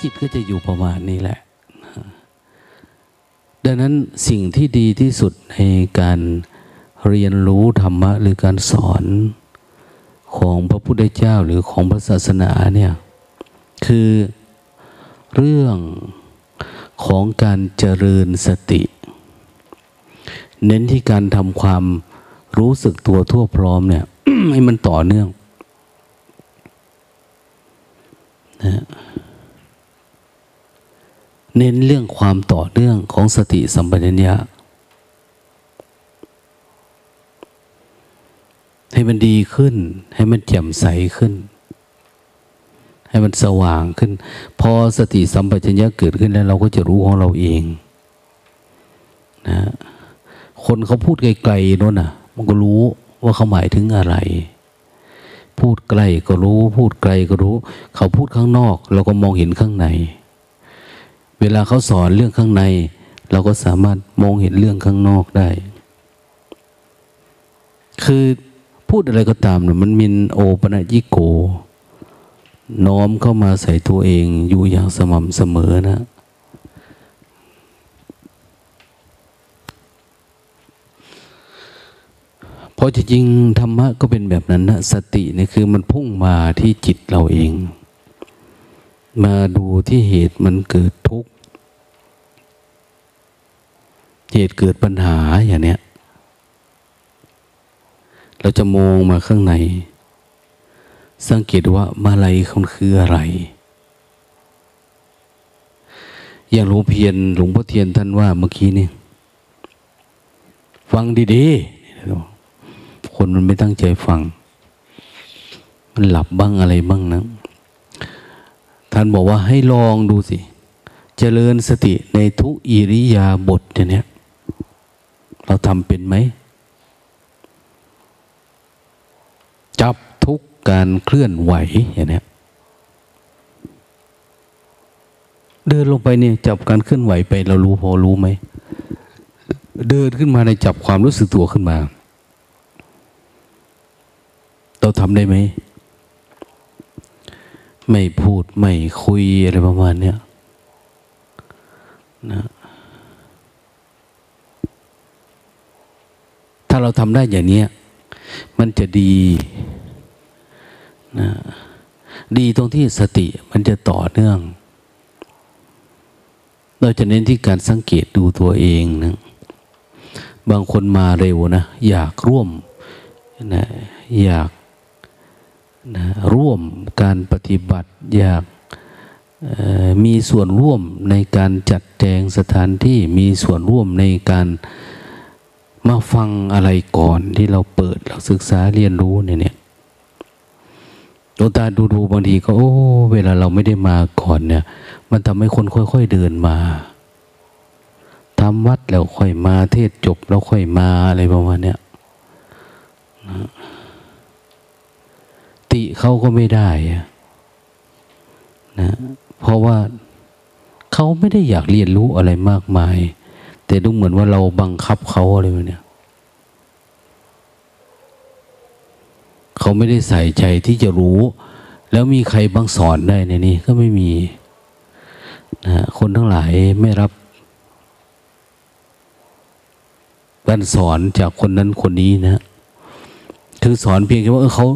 จิตก็จะอยู่ประมาณนี้แหละ ดังนั้นสิ่งที่ดีที่สุดในการเรียนรู้ธรรมะหรือการสอนของพระพุทธเจ้าหรือของพระศาสนาเนี่ยคือเรื่องของการเจริญสติ เน้นที่การทำความรู้สึกตัวทั่วพร้อมเนี่ยให้มันต่อเนื่องนะ เน้นเรื่องความต่อเนื่องของสติสัมปชัญญะให้มันดีขึ้น ให้มันแจ่มใสขึ้น ให้มันสว่างขึ้น พอสติสัมปชัญญะเกิดขึ้นแล้วเราก็จะรู้ของเราเองนะคนเขาพูดไกลๆโน่นน่ะ มันก็รู้ว่าเขาหมายถึงอะไร พูดใกล้ก็รู้ พูดไกลก็รู้ เขาพูดข้างนอก เราก็มองเห็นข้างใน เวลาเขาสอนเรื่องข้างใน เราก็สามารถมองเห็นเรื่องข้างนอกได้ คือพูดอะไรก็ตามนะมันมินโอปะยิโก น้อมเข้ามาใส่ตัวเองอยู่อย่างสม่ำเสมอนะเพราะจริงธรรมะก็เป็นแบบนั้นนะสตินี่คือมันพุ่งมาที่จิตเราเอง มาดูที่เหตุมันเกิดทุกข์ เหตุเกิดปัญหาอย่างเนี้ย เราจะมองมาข้างใน สังเกตว่ามาลัยมันคืออะไร อย่างหลวงเพียรหลวงพ่อเทียนท่านว่าเมื่อกี้นี่ฟังดีๆ คนมันไม่ตั้งใจฟัง มันหลับบ้างอะไรบ้างนะ ท่านบอกว่าให้ลองดูสิ เจริญสติในทุกอิริยาบถเนี่ยเราทำเป็นไหม จับทุกการเคลื่อนไหวอย่างนี้เดินลงไปเนี่ยจับการเคลื่อนไหวไป เรารู้พอรู้ไหม เดินขึ้นมาในจับความรู้สึกตัวขึ้นมา เราทำได้ไหม ไม่พูดไม่คุยอะไรประมาณเนี้ยนะถ้าเราทำได้อย่างนี้มันจะดีนะดีตรงที่สติมันจะต่อเนื่อง เราจะเน้นที่การสังเกตดูตัวเองนะบางคนมาเร็วนะ อยากร่วมนะอยาก นะร่วมการปฏิบัติอยากมีส่วนร่วมในการจัดแจงสถานที่มีส่วนร่วมในการมาฟังอะไรก่อนที่เราเปิดเราศึกษาเรียนรู้เนี่ยเนี่ยดวงตาดูดูบางทีก็โอ้เวลาเราไม่ได้มาก่อนเนี่ย มันทำให้คนค่อย ๆเดินมาทำวัดแล้วค่อยมาเทศจบแล้วค่อยมาอะไรประมาณเนี้ยนะ ติเขาก็ไม่ได้นะเพราะว่าเขาไม่ได้อยากเรียนรู้อะไรมากมาย แต่ดูเหมือนว่าเราบังคับเขาอะไรเนี่ยเขาไม่ได้ใส่ใจที่จะรู้ แล้วมีใครบังสอนได้ในนี้ก็ไม่มีนะคนทั้งหลายไม่รับการสอนจากคนนั้นคนนี้นะคือสอนเพียงแค่ว่าเขา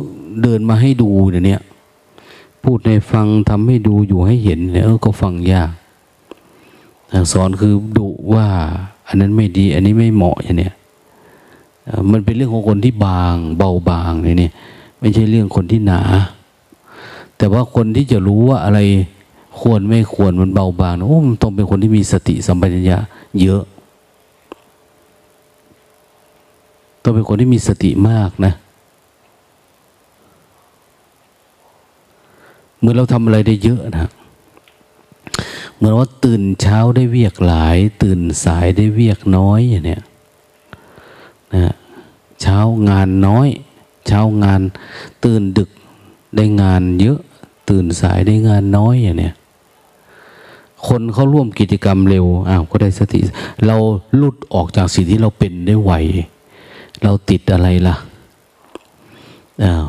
เดินมาให้ดูเนี่ยวนี้พูดในฟังทำให้ดูอยู่ให้เห็นเนี่ยเออก็ฟังยากสอนคือดุว่า อันนั้นไม่ดี อันนี้ไม่เหมาะอย่างเนี้ยมันเป็นเรื่องของคนที่บาง เบาบางเลยเนี่ยไม่ใช่เรื่องคนที่หนา แต่ว่าคนที่จะรู้ว่าอะไรควรไม่ควรมันเบาบางนะโอ้มันต้องเป็นคนที่มีสติสัมปชัญญะเยอะ ต้องเป็นคนที่มีสติมากนะ เมื่อเราทำอะไรได้เยอะนะเหมือนว่าตื่นเช้าได้เวียกหลาย ตื่นสายได้เวียกน้อยอย่างเนี้ยนะเช้างานน้อย เช้างานตื่นดึกได้งานเยอะ ตื่นสายได้งานน้อยอย่างเนี้ยคนเขาร่วมกิจกรรมเร็วอ้าวก็ได้สติ เราหลุดออกจากสิ่งที่เราเป็นได้ไวเราติดอะไรล่ะอ้าว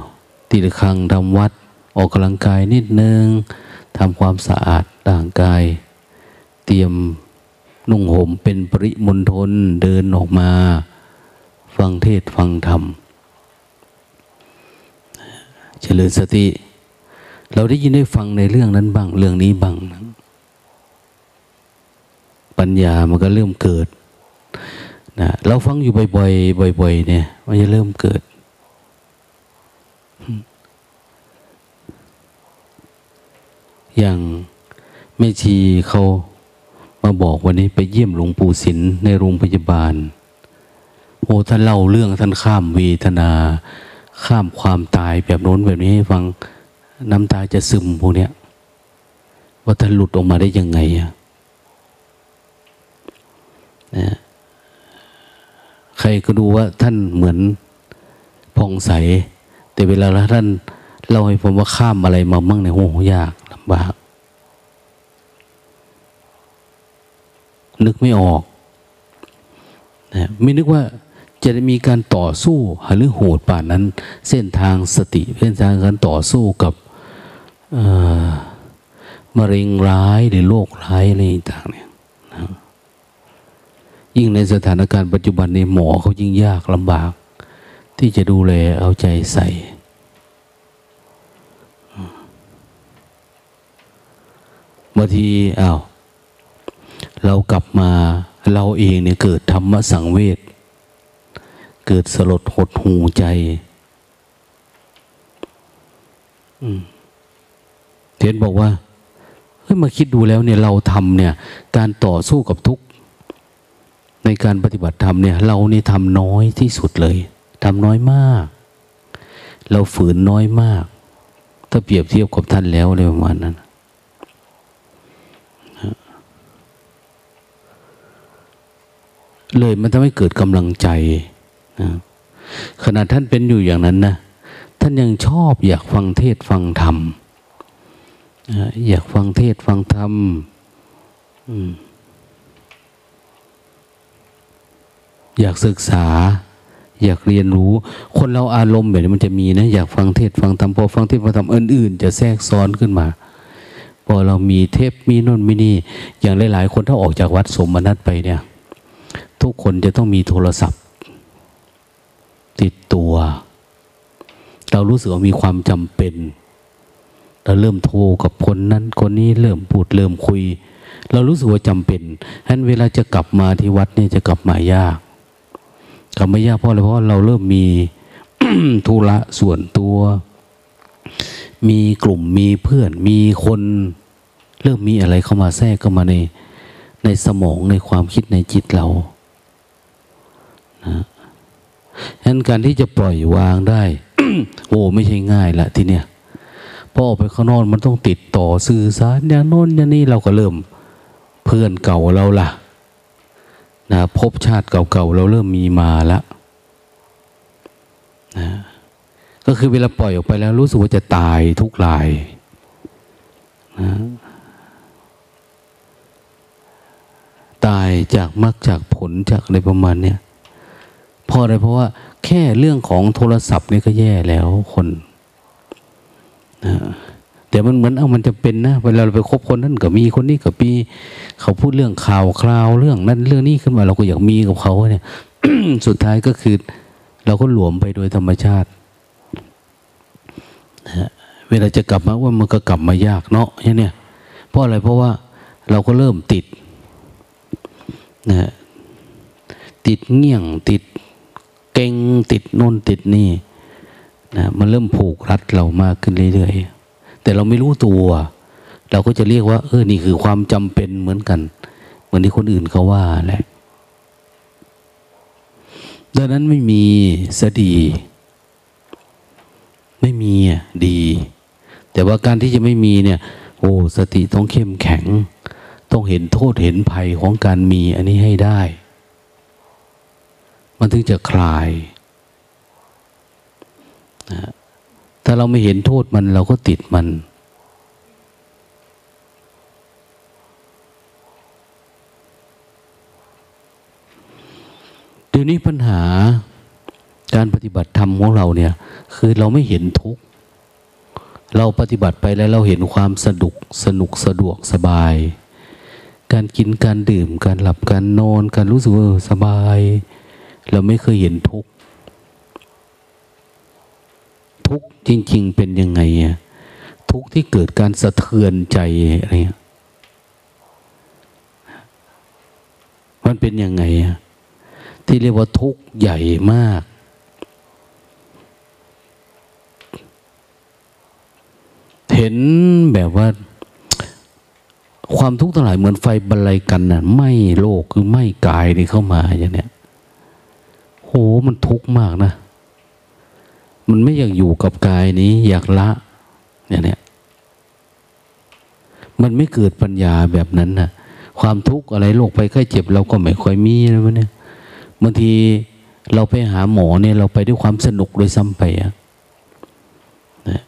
ติดครังทำวัด ออกกำลังกายนิดนึงทำความสะอาดต่างกาย เตรียมนุ่งห่มเป็นปริมณฑลเดินออกมา ฟังเทศฟังธรรม เจริญสติ เราได้ยินได้ฟังในเรื่องนั้นบ้าง เรื่องนี้บ้าง ปัญญามันก็เริ่มเกิดนะเราฟังอยู่บ่อยๆบ่อยๆเนี่ย มันจะเริ่มเกิด อย่างแม่ชีเขามาบอกวันนี้ไปเยี่ยมหลวงปู่ศิลในโรงพยาบาล โอ้ท่านเล่าเรื่องท่านข้ามเวทนา ข้ามความตายแบบโน้นแบบนี้ให้ฟังน้ำตาจะซึมพวกเนี้ยว่าท่านหลุดออกมาได้ยังไงอะนะใครก็ดูว่าท่านเหมือนผ่องใส แต่เวลาท่านเล่าให้ผมว่าข้ามอะไรมามั่งเนี่ยโอ้ยากำบาก นึกไม่ออกนะไม่นึกว่าจะได้มีการต่อสู้หรือโหดป่านนั้น เส้นทางสติเส้นทางการต่อสู้กับมะเร็งร้ายหรือโรคร้ายอะไรต่างเนี่ยนะยิ่งในสถานการณ์ปัจจุบันในหมอเขายิ่งยากลำบาก ที่จะดูแลเอาใจใส่ บางทีอา้าวเรากลับมาเราเองเนี่ยเกิดธรรมสังเวชเกิดสลดหดหูใจเทนบอกว่าเฮ้ยมาคิดดูแล้วเนี่ยเราทำเนี่ย การต่อสู้กับทุกข์ในการปฏิบัติธรรมเนี่ย เรานี่ทำน้อยที่สุดเลยทำน้อยมาก เราฝืนน้อยมาก ถ้าเปรียบเทียบกับท่านแล้วเลยประมาณนั้น เลยมันทำให้เกิดกำลังใจนะขณะท่านเป็นอยู่อย่างนั้นนะท่านยังชอบอยากฟังเทศฟังธรรมอยากฟังเทศฟังธรรมอยากศึกษา อยากเรียนรู้ คนเราอารมณ์แบบนี้มันจะมีนะ อยากฟังเทศฟังธรรมพอฟังเทศฟังธรรมอื่นๆ จะแทรกซ้อนขึ้นมาพอเรามีเทปมีน่นมีนี่ อย่างหลายๆ คนถ้าออกจากวัดสมนัตไปเนี่ย ทุกคนจะต้องมีโทรศัพท์ ติดตัว เรารู้สึกว่ามีความจำเป็น เราเริ่มโทรกับคนนั้น คนนี้เริ่มพูดเริ่มคุย เรารู้สึกว่าจำเป็นฉะนั้นเวลาจะกลับมาที่วัดเนี่ยจะกลับมายาก กลับมายากเพราะอะไรเพราะเราเริ่มมีธุระส่วนตัว มีกลุ่มมีเพื่อน มีคน เริ่มมีอะไรเข้ามาแทรกเข้ามาในในสมองในความคิดในจิตเรา นะฉะนั้นการที่จะปล่อยวางได้ โอ้ไม่ใช่ง่ายละทีเนี้ยพอออกไปข้างนอกมันต้องติดต่อสื่อสารอย่างโน้นอย่างนี้เราก็เริ่มเพื่อนเก่าเราล่ะนะพบชาติเก่าๆเราเริ่มมีมาล้วนะก็คือเวลาปล่อยออกไปแล้วรู้สึกว่าจะตายทุกลายนะตายจากมรรคจากผลจากอะไรประมาณเนี้ย เพราะอะไรเพราะว่าแค่เรื่องของโทรศัพท์นี่ก็แย่แล้วคนนะแต่มันเหมือนเอามันจะเป็นนะเวลาเราไปคบคนนั้นก็มีคนนี้ก็มีเขาพูดเรื่องข่าวคราวเรื่องนั้นเรื่องนี้ขึ้นมาเราก็อยากมีกับเขาเนี่ยสุดท้ายก็คือ เราก็หลวมไปโดยธรรมชาตินะเวลาจะกลับมาว่ามันก็กลับมายากเนาะเนี่ยเพราะอะไรเพราะว่าเราก็เริ่มติดนะติดเงี่ยงติด เก่งติดนนติดนี่นะมันเริ่มผูกรัดเรามากขึ้นเรื่อยๆ แต่เราไม่รู้ตัว เราก็จะเรียกว่า เออ นี่คือความจำเป็นเหมือนกัน เหมือนที่คนอื่นเขาว่าแหละดังนั้นไม่มีสดี ไม่มีดี แต่ว่าการที่จะไม่มีเนี่ย โอ้สติต้องเข้มแข็ง ต้องเห็นโทษเห็นภัยของการมีอันนี้ให้ได้ มันถึงจะคลายถ้าเราไม่เห็นโทษมันเราก็ติดมัน เดี๋ยวนี้ปัญหาการปฏิบัติธรรมของเราเนี่ย คือเราไม่เห็นทุกข์เราปฏิบัติไปแล้วเราเห็นความสนุกสนุกสะดวกสบาย การกินการดื่ม การหลับการนอน การรู้สึกสบาย เราไม่เคยเห็นทุกข์ทุกข์จริง ๆ เป็นยังไงอะทุกข์ที่เกิดการสะเทือนใจอะไรเงี้ยมันเป็นยังไงอะที่เรียกว่าทุกข์ใหญ่มาก เห็นแบบว่า ความทุกข์ทั้งหลายเหมือนไฟบรรลัยกันน่ะ ไม่โลกคือไม่กายนี่เข้ามาอย่างเนี้ย โหมันทุกข์มากนะ มันไม่อยากอยู่กับกายนี้ อยากละอย่างเนี้ยมันไม่เกิดปัญญาแบบนั้นนะความทุกข์อะไรโรคไปไข้เจ็บ เราก็ไม่ค่อยมีนะมันเนี่ยบางทีเราไปหาหมอเนี่ย เราไปด้วยความสนุกโดยซ้ำไปอะนะ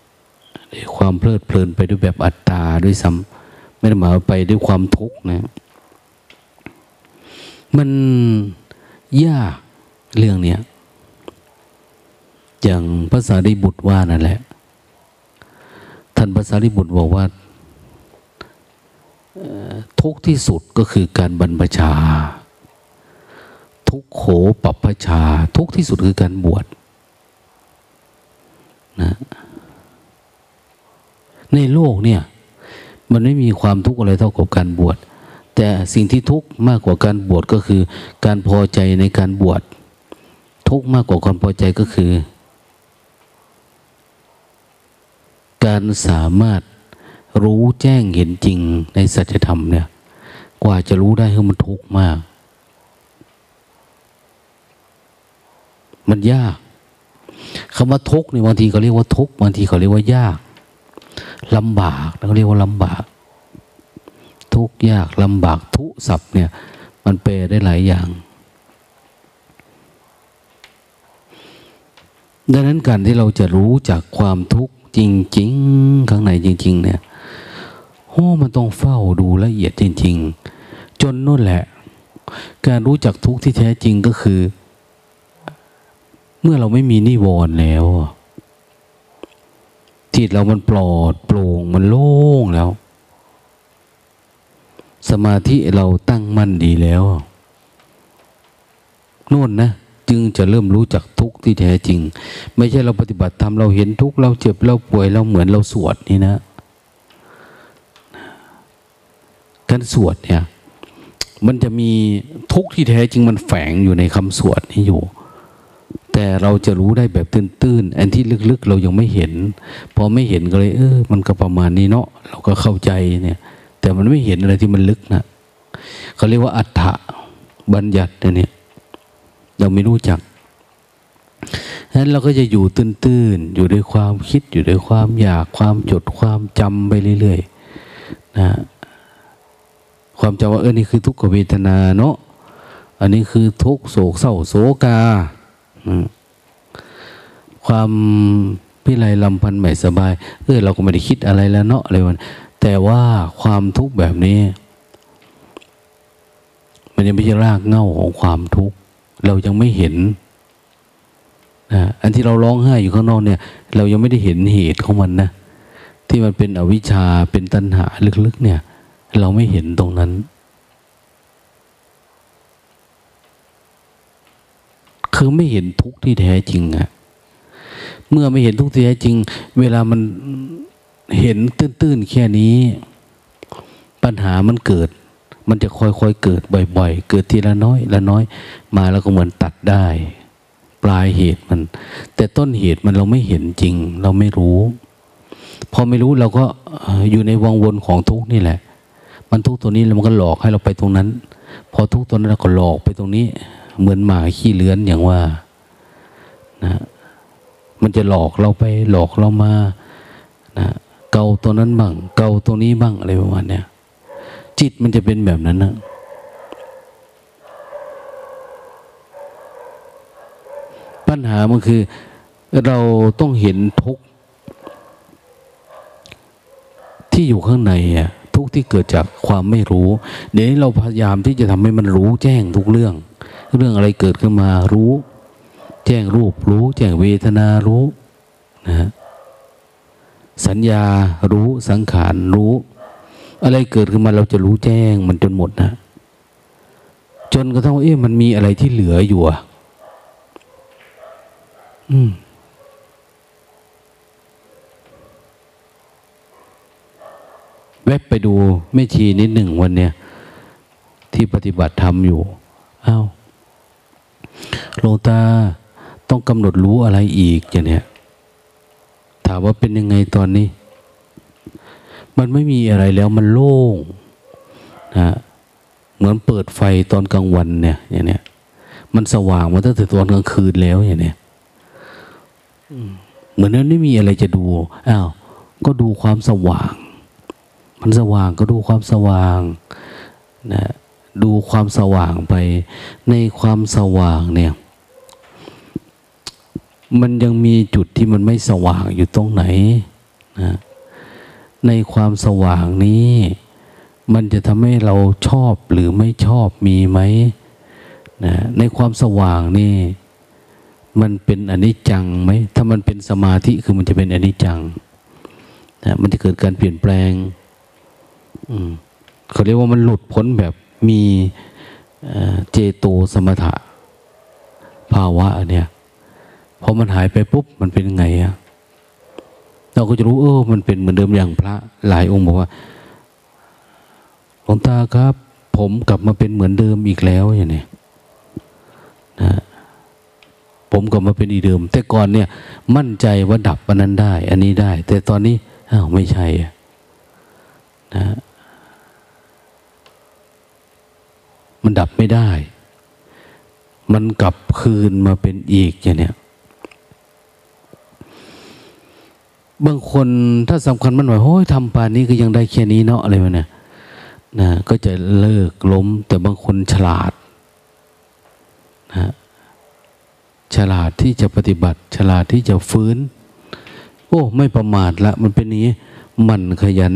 ด้วยความเพลิดเพลินไปด้วยแบบอัตตาด้วยซ้ำไม่ได้หมายไปด้วยความทุกข์นะ มันยาก เรื่องเนี้ยอย่างภาษาดิบุตรว่านั่นแหละ ท่านภาษาดิบุตรบอกว่าทุกที่สุดก็คือการบรรพชา ทุกโขปัปพชา ทุกที่สุดคือการบวชนะในโลกเนี่ย มันไม่มีความทุกข์อะไรเท่ากับการบวชแต่สิ่งที่ทุกข์มากกว่าการบวชก็คือ การพอใจในการบวช ทุกข์มากกว่าความพอใจก็คือ การสามารถรู้แจ้งเห็นจริงในสัจธรรมเนี่ย กว่าจะรู้ได้คือมันทุกข์มาก มันยากคำว่าทุกข์เนี่ยบางทีเขาเรียกว่าทุกข์บางทีเขาเรียกว่ายากลำบากเขาเรียกว่าลำบาก ทุกข์ยากลำบากทุศัพท์เนี่ย มันแปลได้หลายอย่าง ดังนั้นการที่เราจะรู้จากความทุกข์จริง ๆ ข้างในจริง ๆ เนี่ยโอ้มันต้องเฝ้าดูละเอียดจริง ๆ จนนู่นแหละ การรู้จักทุกข์ที่แท้จริงก็คือ เมื่อเราไม่มีนิวรณ์แล้วจิตเรามันปลอดโปร่งมันโล่งแล้ว สมาธิเราตั้งมั่นดีแล้วนู่นนะ จึงจะเริ่มรู้จักทุกข์ที่แท้จริง ไม่ใช่เราปฏิบัติทำเราเห็นทุกข์เราเจ็บเราป่วยเราเหมือนเราสวดนี่นะการสวดเนี่ยมันจะมีทุกข์ที่แท้จริงมันแฝงอยู่ในคำสวดนี้อยู่ แต่เราจะรู้ได้แบบตื้นๆอันที่ลึกๆ เรายังไม่เห็น พอไม่เห็นก็เลย เออ มันก็ประมาณนี้เนาะเราก็เข้าใจเนี่ย แต่มันไม่เห็นอะไรที่มันลึกนะเขาเรียกว่าอัฏฐบัญญัติเนี่ย เราไม่รู้จักฉะนั้นเราก็จะอยู่ตื้นๆ อยู่ด้วยความคิดอยู่ด้วยความอยากความจดความจำไปเรื่อยๆนะความจำว่าเออนี่คือทุกขเวทนาเนาะอันนี้คือทุกโศกเศร้าโศกาความพิไรลำพันธ์ใหม่สบาย เออเราก็ไม่ได้คิดอะไรแล้วเนาะอะไรวันแต่ว่าความทุกข์แบบนี้ มันยังไม่ใช่รากเง่าของความทุกข์ เรายังไม่เห็นนะอันที่เราร้องไห้อยู่ข้างนอกเนี่ย เรายังไม่ได้เห็นเหตุของมันนะที่มันเป็นอวิชชาเป็นตัณหาลึกๆเนี่ย เราไม่เห็นตรงนั้น คือไม่เห็นทุกข์ที่แท้จริงอะเมื่อไม่เห็นทุกข์ที่แท้จริง เวลามันเห็นตื้นๆแค่นี้ ปัญหามันเกิด มันจะค่อยๆเกิดบ่อย ๆ เกิดทีละน้อยละน้อย มาแล้วก็เหมือนตัดได้ ปลายเหตุมัน แต่ต้นเหตุมันเราไม่เห็นจริง เราไม่รู้ พอไม่รู้เราก็อยู่ในวังวนของทุกนี่แหละ มันทุกตัวนี้แล้วมันก็หลอกให้เราไปตรงนั้น พอทุกตัวนั้นเราก็หลอกไปตรงนี้ เหมือนหมาขี้เลื้อนอย่างว่านะมันจะหลอกเราไปหลอกเรามานะเกาตัวนั้นบ้างเกาตัวนี้บ้างอะไรประมาณเนี้ย จิตมันจะเป็นแบบนั้นนะปัญหามันคือเราต้องเห็นทุกที่อยู่ข้างในอะทุกที่เกิดจากความไม่รู้ เดี๋ยวนี้เราพยายามที่จะทำให้มันรู้แจ้งทุกเรื่อง เรื่องอะไรเกิดขึ้นมารู้ แจ้งรูปรู้ แจ้งเวทนารู้นะสัญญารู้สังขารรู้ อะไรเกิดขึ้นมาเราจะรู้แจ้งมันจนหมดนะ จนกระทั่งเอ๊ะมันมีอะไรที่เหลืออยู่อะอืมแวบไปดูแม่ชีนิดหนึ่งวันเนี้ยที่ปฏิบัติธรรมอยู่อา้าวหลตาต้องกำหนดรู้อะไรอีกอย่างเนี้ยถามว่าเป็นยังไงตอนนี้ มันไม่มีอะไรแล้วมันโล่งนะเหมือนเปิดไฟตอนกลางวันเนี่ยอย่างเนี้ยมันสว่างมาตั้งแต่ตอนกลางคืนแล้วอย่างเนี้ยเหมือนนั้นไม่มีอะไรจะดูอ้าวก็ดูความสว่าง มันสว่างก็ดูความสว่างนะดูความสว่างไป ในความสว่างเนี่ย มันยังมีจุดที่มันไม่สว่างอยู่ตรงไหนนะ ในความสว่างนี้ มันจะทำให้เราชอบหรือไม่ชอบมีไหมนะในความสว่างนี่ มันเป็นอนิจจังไหมถ้ามันเป็นสมาธิคือมันจะเป็นอนิจจังนะมันจะเกิดการเปลี่ยนแปลงเขาเรียกว่ามันหลุดพ้นแบบมีเจโตสมถะ ภาวะเนี่ยพอมันหายไปปุ๊บมันเป็นไงอะ เราก็จะรู้เออมันเป็นเหมือนเดิมอย่างพระหลายองค์บอกว่าหลวงตาครับ ผมกลับมาเป็นเหมือนเดิมอีกแล้วอย่างนี้นะผมกลับมาเป็นอีเดิม แต่ก่อนเนี่ย มั่นใจว่าดับอันนั้นได้ อันนี้ได้ แต่ตอนนี้อ้าวไม่ใช่นะมันดับไม่ได้ มันกลับคืนมาเป็นอีกอย่างเนี้ย บางคนถ้าสำคัญมันหน่อยโอ้ยทำปานนี้ก็ยังได้แค่นี้เนาะอะไรมาเนี่ยนะก็จะเลิกล้ม แต่บางคนฉลาดนะฉลาดที่จะปฏิบัติ ฉลาดที่จะฟื้น โอ้ ไม่ประมาทละ มันเป็นนี้มันขยัน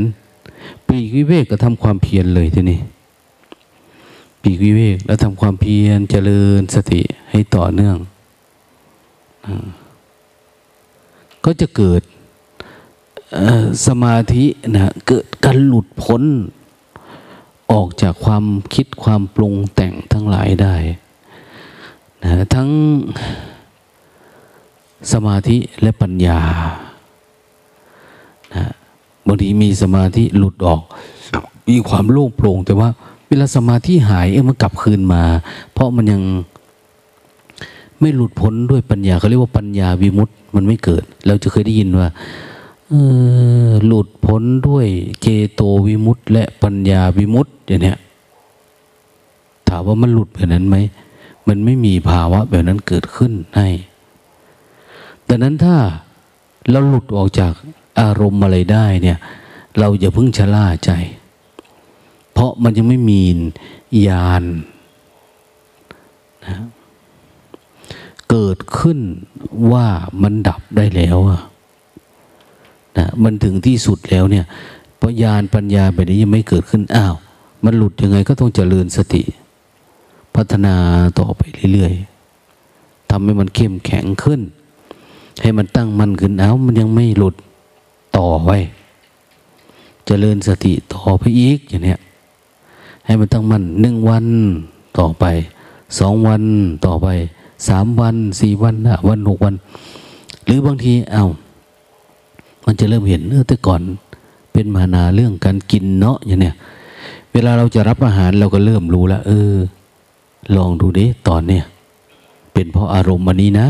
ปีกวิเวกก็ทำความเพียรเลยทีนี้ปีกวิเวกแล้วทำความเพียรเจริญสติให้ต่อเนื่องก็จะเกิด สมาธินะเกิดการหลุดพ้นออกจากความคิดความปรุงแต่งทั้งหลายได้นะทั้งสมาธิและปัญญานะบางทีมีสมาธิหลุดออก มีความโล่งโปร่ง แต่ว่าเวลาสมาธิหายเออมันกลับคืนมา เพราะมันยังไม่หลุดพ้นด้วยปัญญาเขาเรียกว่าปัญญาวิมุตต์มันไม่เกิด เราจะเคยได้ยินว่า หลุดพ้นด้วยเจโตวิมุตต์และปัญญาวิมุตต์อย่างเนี้ยถามว่ามันหลุดแบบนั้นไหม มันไม่มีภาวะแบบนั้นเกิดขึ้นให้ดังนั้นถ้าเราหลุดออกจากอารมณ์อะไรได้เนี่ย เราอย่าเพิ่งชะล่าใจ เพราะมันยังไม่มีญาณนะเกิดขึ้นว่ามันดับได้แล้ว นะมันถึงที่สุดแล้วเนี่ยเพราะญาณปัญญาแบบนี้ยังไม่เกิดขึ้นอ้าว มันหลุดยังไงก็ต้องเจริญสติ พัฒนาต่อไปเรื่อยๆทำให้มันเข้มแข็งขึ้น ให้มันตั้งมั่นขึ้นอ้าวมันยังไม่หลุดต่อไว้ เจริญสติต่อไปอีกอย่างเนี้ยให้มันตั้งมั่นหนึ่งวันต่อไปสองวันต่อไปสามวันสี่วันห้าวันหกวัน หรือบางทีเอา้า มันจะเริ่มเห็นเออแต่ก่อนเป็นมานาเรื่องการกินเนาะอย่างเนี้ยเวลาเราจะรับอาหารเราก็เริ่มรู้แล้วเออ ลองดูดิตอนเนี้ยเป็นเพราะอารมณ์มันนี้นะ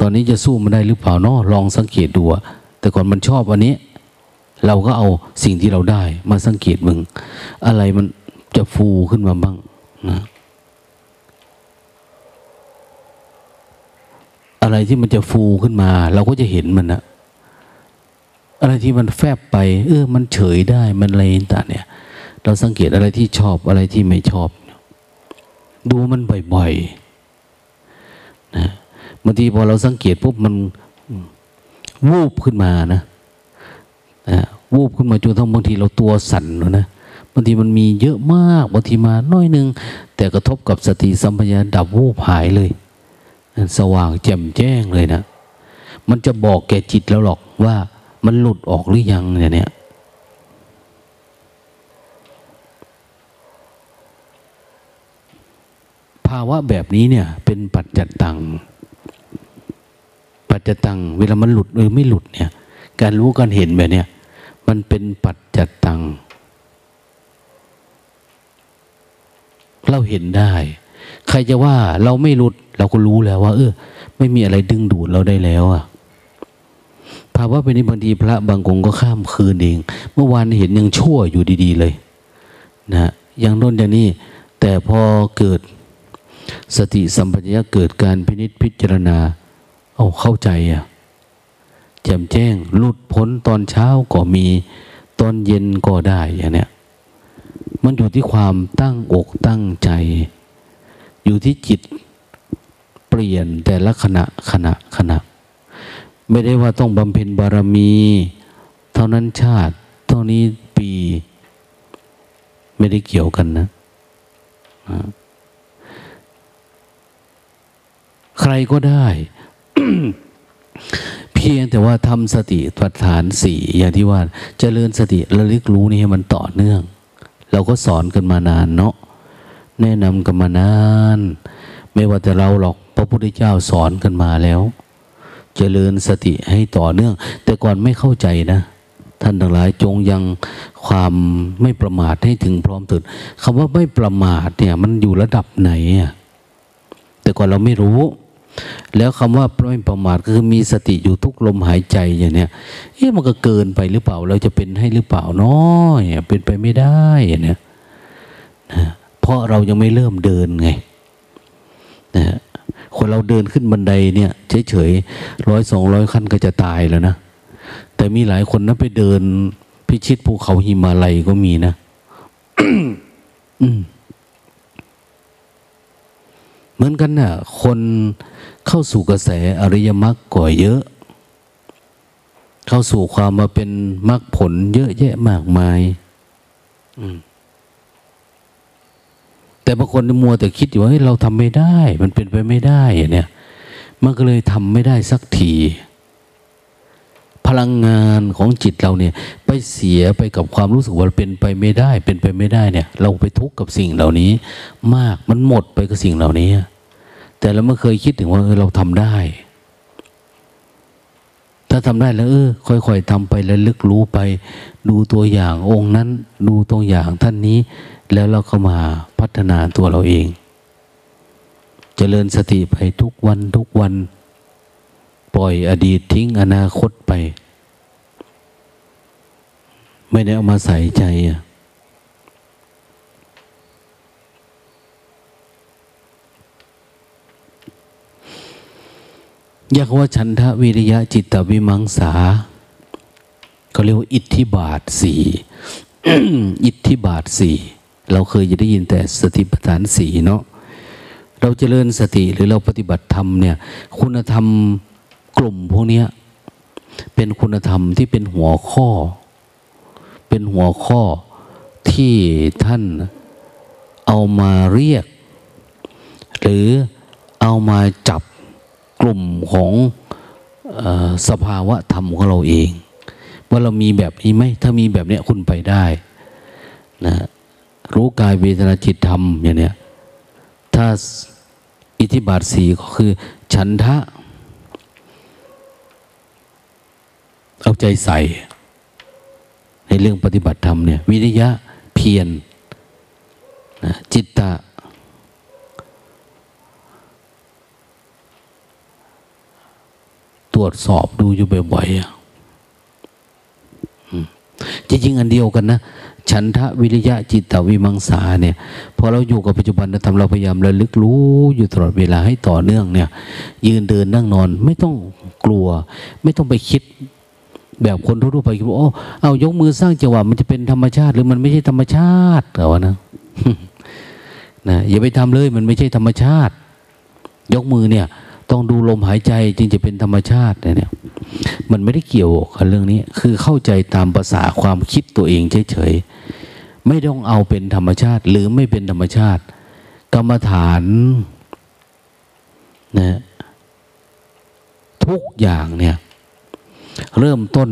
ตอนนี้จะสู้มันได้หรือเปล่าเนาะลองสังเกตดูแต่ก่อนมันชอบอันนี้ เราก็เอาสิ่งที่เราได้ มาสังเกตมึง อะไรมันจะฟูขึ้นมาบ้างนะอะไรที่มันจะฟูขึ้นมา เราก็จะเห็นมันนะ อะไรที่มันแฟบไป เออ มันเฉยได้มันอะไรต่างเนี่ย เราสังเกตอะไรที่ชอบอะไรที่ไม่ชอบ ดูมันบ่อยๆนะบางทีพอเราสังเกตปุ๊บมันวูบขึ้นมานะนะวูบขึ้นมาจนทั้งบางทีเราตัวสั่นเลยนะบางทีมันมีเยอะมากบางทีมาน้อยหนึ่งแต่กระทบกับสติสัมปชัญญะดับวูบหายเลย สว่างแจ่มแจ้งเลยนะ มันจะบอกแก่จิตแล้วหรอกว่า มันหลุดออกหรือยังเนี่ยเนี่ยภาวะแบบนี้เนี่ย เป็นปัจจัตตัง ปัจจตัง เวลามันหลุดหรือไม่หลุดเนี่ย การรู้การเห็นแบบเนี้ยมันเป็นปัจจัตตัง เราเห็นได้ ใครจะว่าเราไม่หลุด เราก็รู้แล้วว่า เออ ไม่มีอะไรดึงดูดเราได้แล้วอะ ภาวะเป็นนี้บางทีพระบางองค์ก็ข้ามคืนเอง เมื่อวานเห็นยังชั่วอยู่ดี ๆ เลยนะย่างน้นอย่างนี้ แต่พอเกิดสติสัมปชัญญะเกิดการพินิษพิจารณา เอาเข้าใจอะแจ่มแจ้งหลุดพ้นตอนเช้าก็มีตอนเย็นก็ได้อย่างเนี้ยมันอยู่ที่ความตั้งอกตั้งใจ อยู่ที่จิตเปลี่ยนแต่ละขณะขณะขณะ ไม่ได้ว่าต้องบำเพ็ญบารมี เท่านั้นชาติ เท่านี้ปี ไม่ได้เกี่ยวกันนะ ใครก็ได้ เพียงแต่ว่าทำสติปัฏฐานสี่อย่างที่ว่าจเจริญสติระลึกรู้นี่ให้มันต่อเนื่อง เราก็สอนกันมานานเนาะแนะนำกันมานาน ไม่ว่าแต่เราหรอกพระพุทธเจ้าสอนกันมาแล้ว เจริญสติให้ต่อเนื่อง แต่ก่อนไม่เข้าใจนะ ท่านทั้งหลายจงยังความไม่ประมาทให้ถึงพร้อมตื่นคำว่าไม่ประมาทเนี่ย มันอยู่ระดับไหนอะแต่ก่อนเราไม่รู้ แล้วคำว่าไม่ประมาทก็คือมีสติอยู่ทุกลมหายใจอย่างเนี้ยเอ๊ะมันก็เกินไปหรือเปล่า เราจะเป็นให้หรือเปล่าน้อยเป็นไปไม่ได้เนี่ยนะเพราะเรายังไม่เริ่มเดินไงนะ คนเราเดินขึ้นบันไดเนี่ยเฉยๆร้อยสองร้อยขั้นก็จะตายแล้วนะ แต่มีหลายคนนะไปเดิน พิชิตภูเขาหิมาลัยก็มีนะเหมือนกันนะ่ะ คนเข้าสู่กระแสอริยมรรคก่อเยอะ เข้าสู่ความมาเป็นมรรคผลเยอะแยะมากมาย แต่บางคนมัวแต่คิดอยู่ว่าเราทำไม่ได้ มันเป็นไปไม่ได้เนี่ย มันก็เลยทำไม่ได้สักที พลังงานของจิตเราเนี่ย ไปเสียไปกับความรู้สึกว่าเป็นไปไม่ได้ เป็นไปไม่ได้เนี่ย เราไปทุกข์กับสิ่งเหล่านี้ มากมันหมดไปกับสิ่งเหล่านี้ แต่เราไม่เคยคิดถึงว่าเออเราทำได้ ถ้าทำได้แล้วเออค่อย ๆทำไปแล้วลึกรู้ไป ดูตัวอย่างองค์นั้น ดูตัวอย่างท่านนี้ แล้วเราก็มาพัฒนาตัวเราเองจเจริญสติไปทุกวันทุกวัน ปล่อยอดีตทิ้งอนาคตไป ไม่ได้เอามาใส่ใจอะยากว่าฉันทะวิริยะจิตตวิมังสาเขาเรียกว่าอิทธิบาทสี่อิทธิบาทสี่ เราเคยจะได้ยินแต่สติปัฏฐานสี่เนาะเราเจริญสติหรือเราปฏิบัติธรรมเนี่ยคุณธรรมกลุ่มพวกนี้เป็นคุณธรรมที่เป็นหัวข้อ เป็นหัวข้อที่ท่านเอามาเรียก หรือเอามาจับกลุ่มของอสภาวะธรรมของเราเอง ว่าเรามีแบบนี้ไหมถ้ามีแบบนี้คุณไปได้นะ รู้กายเวทนาจิตธรรมอย่างเนี้ยถ้าอิทธิบาทสีก็คือ ฉันทะ เอาใจใส่ ในเรื่องปฏิบัติธรรมเนี่ย วิริยะเพียรนจิตตะตรวจสอบดูอยู่บ่อยๆจริงๆอันเดียวกันนะ ฉันทะวิริยะจิตตวิมังสาเนี่ยพอเราอยู่กับปัจจุบันธรรมเราพยายามระลึกรู้อยู่ตลอดเวลาให้ต่อเนื่องเนี่ย ยืนเดินนั่งนอนไม่ต้องกลัว ไม่ต้องไปคิดแบบคนทั่วไปคิดว่าโอ้เอายกมือสร้างจังหวะมันจะเป็นธรรมชาติ หรือมันไม่ใช่ธรรมชาติเหรอนะนะอย่าไปทำเลยมันไม่ใช่ธรรมชาติ ยกมือเนี่ย ต้องดูลมหายใจจึงจะเป็นธรรมชาติเนี่ย มันไม่ได้เกี่ยวกับเรื่องนี้ คือเข้าใจตามภาษาความคิดตัวเองเฉยๆ ไม่ต้องเอาเป็นธรรมชาติ หรือไม่เป็นธรรมชาติ กรรมฐานนะทุกอย่างเนี่ย เริ่มต้น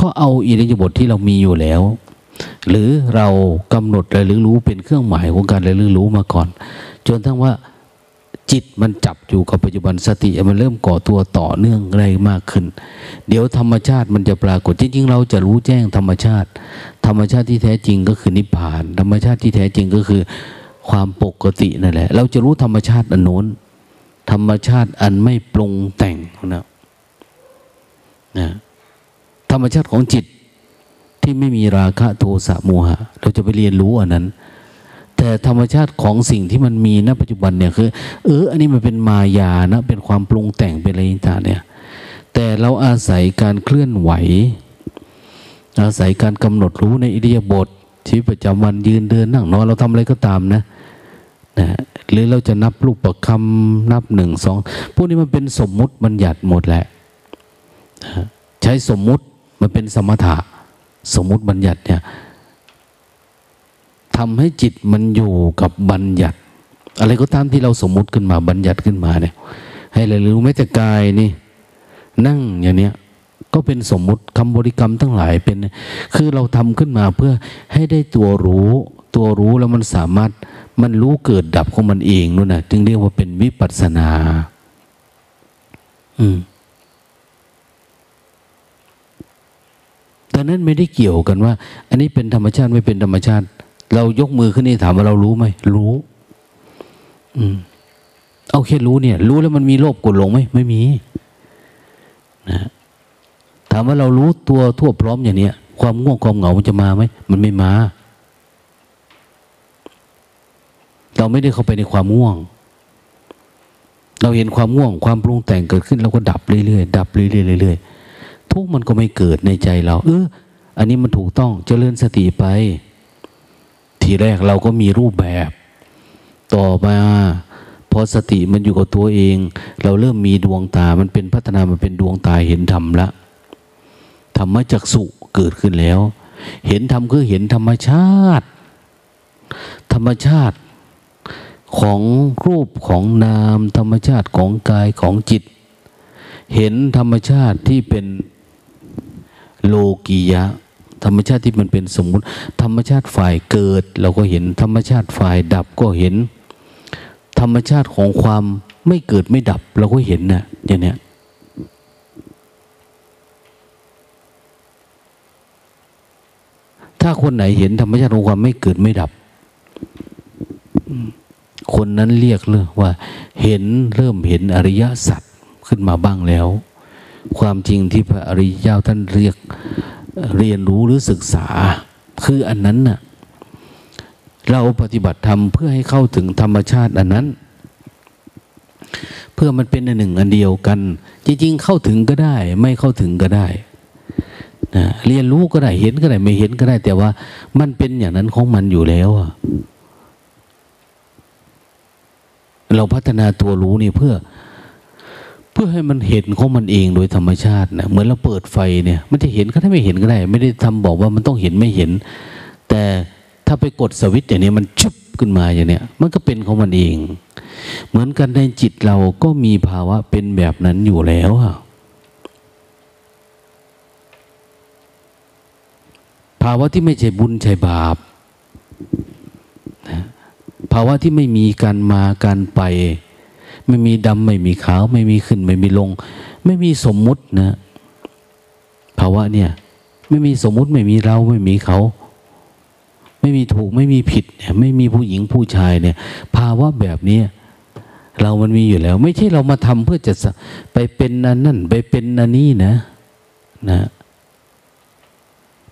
ก็เอาอิริยาบถทที่เรามีอยู่แล้ว หรือเรากำหนดระลึกรู้เป็นเครื่องหมายของการระลึกรู้มาก่อน จนทั้งว่า จิตมันจับอยู่กับปัจจุบันสติมันเริ่มก่อตัวต่อเนื่องอะไรมากขึ้น เดี๋ยวธรรมชาติมันจะปรากฏจริงๆเราจะรู้แจ้งธรรมชาติ ธรรมชาติที่แท้จริงก็คือนิพพาน ธรรมชาติที่แท้จริงก็คือความปกตินั่นแหละ เราจะรู้ธรรมชาติอันโน้น ธรรมชาติอันไม่ปรุงแต่งนะนะธรรมชาติของจิตที่ไม่มีราคะโทสะโมหะ เราจะไปเรียนรู้อันนั้น แต่ธรรมชาติของสิ่งที่มันมีณปัจจุบันเนี่ยคือเอออันนี้มันเป็นมายานะเป็นความปรุงแต่งเป็นอะไรต่างเนี่ยแต่เราอาศัยการเคลื่อนไหว อาศัยการกำหนดรู้ในอิริยาบถชีวิตประจำวันยืนเดินนั่งนอนเราทำอะไรก็ตามนะนะหรือเราจะนับลูกประคำนับหนึ่งสองพวกนี้มันเป็นสมมุติบัญญัติหมดแหละนะใช้สมมุติมันเป็นสมถะสมมุติบัญญัติเนี่ย ทำให้จิตมันอยู่กับบัญญัติ อะไรก็ตามที่เราสมมุติขึ้นมาบัญญัติขึ้นมาเนี่ย ให้เรารู้แม้แต่กายนี่นั่งอย่างเนี้ยก็เป็นสมมุติคำบริกรรมทั้งหลายเป็น คือเราทำขึ้นมาเพื่อให้ได้ตัวรู้ ตัวรู้แล้วมันสามารถมันรู้เกิดดับของมันเองนู่นนะจึงเรียกว่าเป็นวิปัสสนา อืมดังนั้นไม่ได้เกี่ยวกันว่า อันนี้เป็นธรรมชาติไม่เป็นธรรมชาติ เรายกมือขึ้นนี่ถามว่าเรารู้ไหมรู้ อืม เอาแค่รู้เนี่ย รู้แล้วมันมีโลภกดหลงไหมไม่มีนะถามว่าเรารู้ตัวทั่วพร้อมอย่างเนี้ยความง่วงความเหงามันจะมาไหมมันไม่มา เราไม่ได้เข้าไปในความง่วง เราเห็นความง่วง ความปรุงแต่งเกิดขึ้นเราก็ดับเรื่อยๆดับเรื่อยๆเรื่อยๆทุกมันก็ไม่เกิดในใจเรา เอออันนี้มันถูกต้องเจริญสติไป ทีแรกเราก็มีรูปแบบ ต่อมาพอสติมันอยู่กับตัวเอง เราเริ่มมีดวงตา มันเป็นพัฒนามันเป็นดวงตาเห็นธรรมละธรรมจักสุเกิดขึ้นแล้ว เห็นธรรมคือเห็นธรรมชาติ ธรรมชาติของรูปของนาม ธรรมชาติของกายของจิต เห็นธรรมชาติที่เป็นโลกียะ ธรรมชาติที่มันเป็นสมมุติ ธรรมชาติฝ่ายเกิด เราก็เห็นธรรมชาติฝ่ายดับก็เห็น ธรรมชาติของความไม่เกิดไม่ดับ เราก็เห็นนะอย่างเนี้ยถ้าคนไหนเห็นธรรมชาติของความไม่เกิดไม่ดับ คนนั้นเรียกเลยว่า เห็นเริ่มเห็นอริยสัจขึ้นมาบ้างแล้ว ความจริงที่พระอริยเจ้าท่านเรียก เรียนรู้หรือศึกษา คืออันนั้นน่ะเราปฏิบัติธรรมเพื่อให้เข้าถึงธรรมชาติอันนั้น เพื่อมันเป็นอันหนึ่งอันเดียวกัน จริงๆเข้าถึงก็ได้ ไม่เข้าถึงก็ได้นะเรียนรู้ก็ได้เห็นก็ได้ ไม่เห็นก็ได้ แต่ว่ามันเป็นอย่างนั้นของมันอยู่แล้วอะเราพัฒนาตัวรู้นี่เพื่อ พื่อให้มันเห็นของมันเองโดยธรรมชาตินะเหมือนเราเปิดไฟเนี่ยมันจะเห็นก็ได้ไม่เห็นก็ได้ ไม่ได้ทำบอกว่ามันต้องเห็นไม่เห็น แต่ถ้าไปกดสวิตช์อย่างนี้มันชุบขึ้นมาอย่างเนี้ยมันก็เป็นของมันเอง เหมือนกันในจิตเราก็มีภาวะเป็นแบบนั้นอยู่แล้วอะภาวะที่ไม่ใช่บุญใช่บาปภาวะที่ไม่มีการมาการไป ไม่มีดำไม่มีขาว ไม่มีขึ้น ไม่มีลง ไม่มีสมมุตินะภาวะเนี่ย ไม่มีสมมุติไม่มีเราไม่มีเขา ไม่มีถูกไม่มีผิดไม่มีผู้หญิงผู้ชายเนี่ย ภาวะแบบนี้เรามันมีอยู่แล้ว ไม่ใช่เรามาทำเพื่อจะไปเป็นนันนั่นไปเป็นนันนี่นะนะ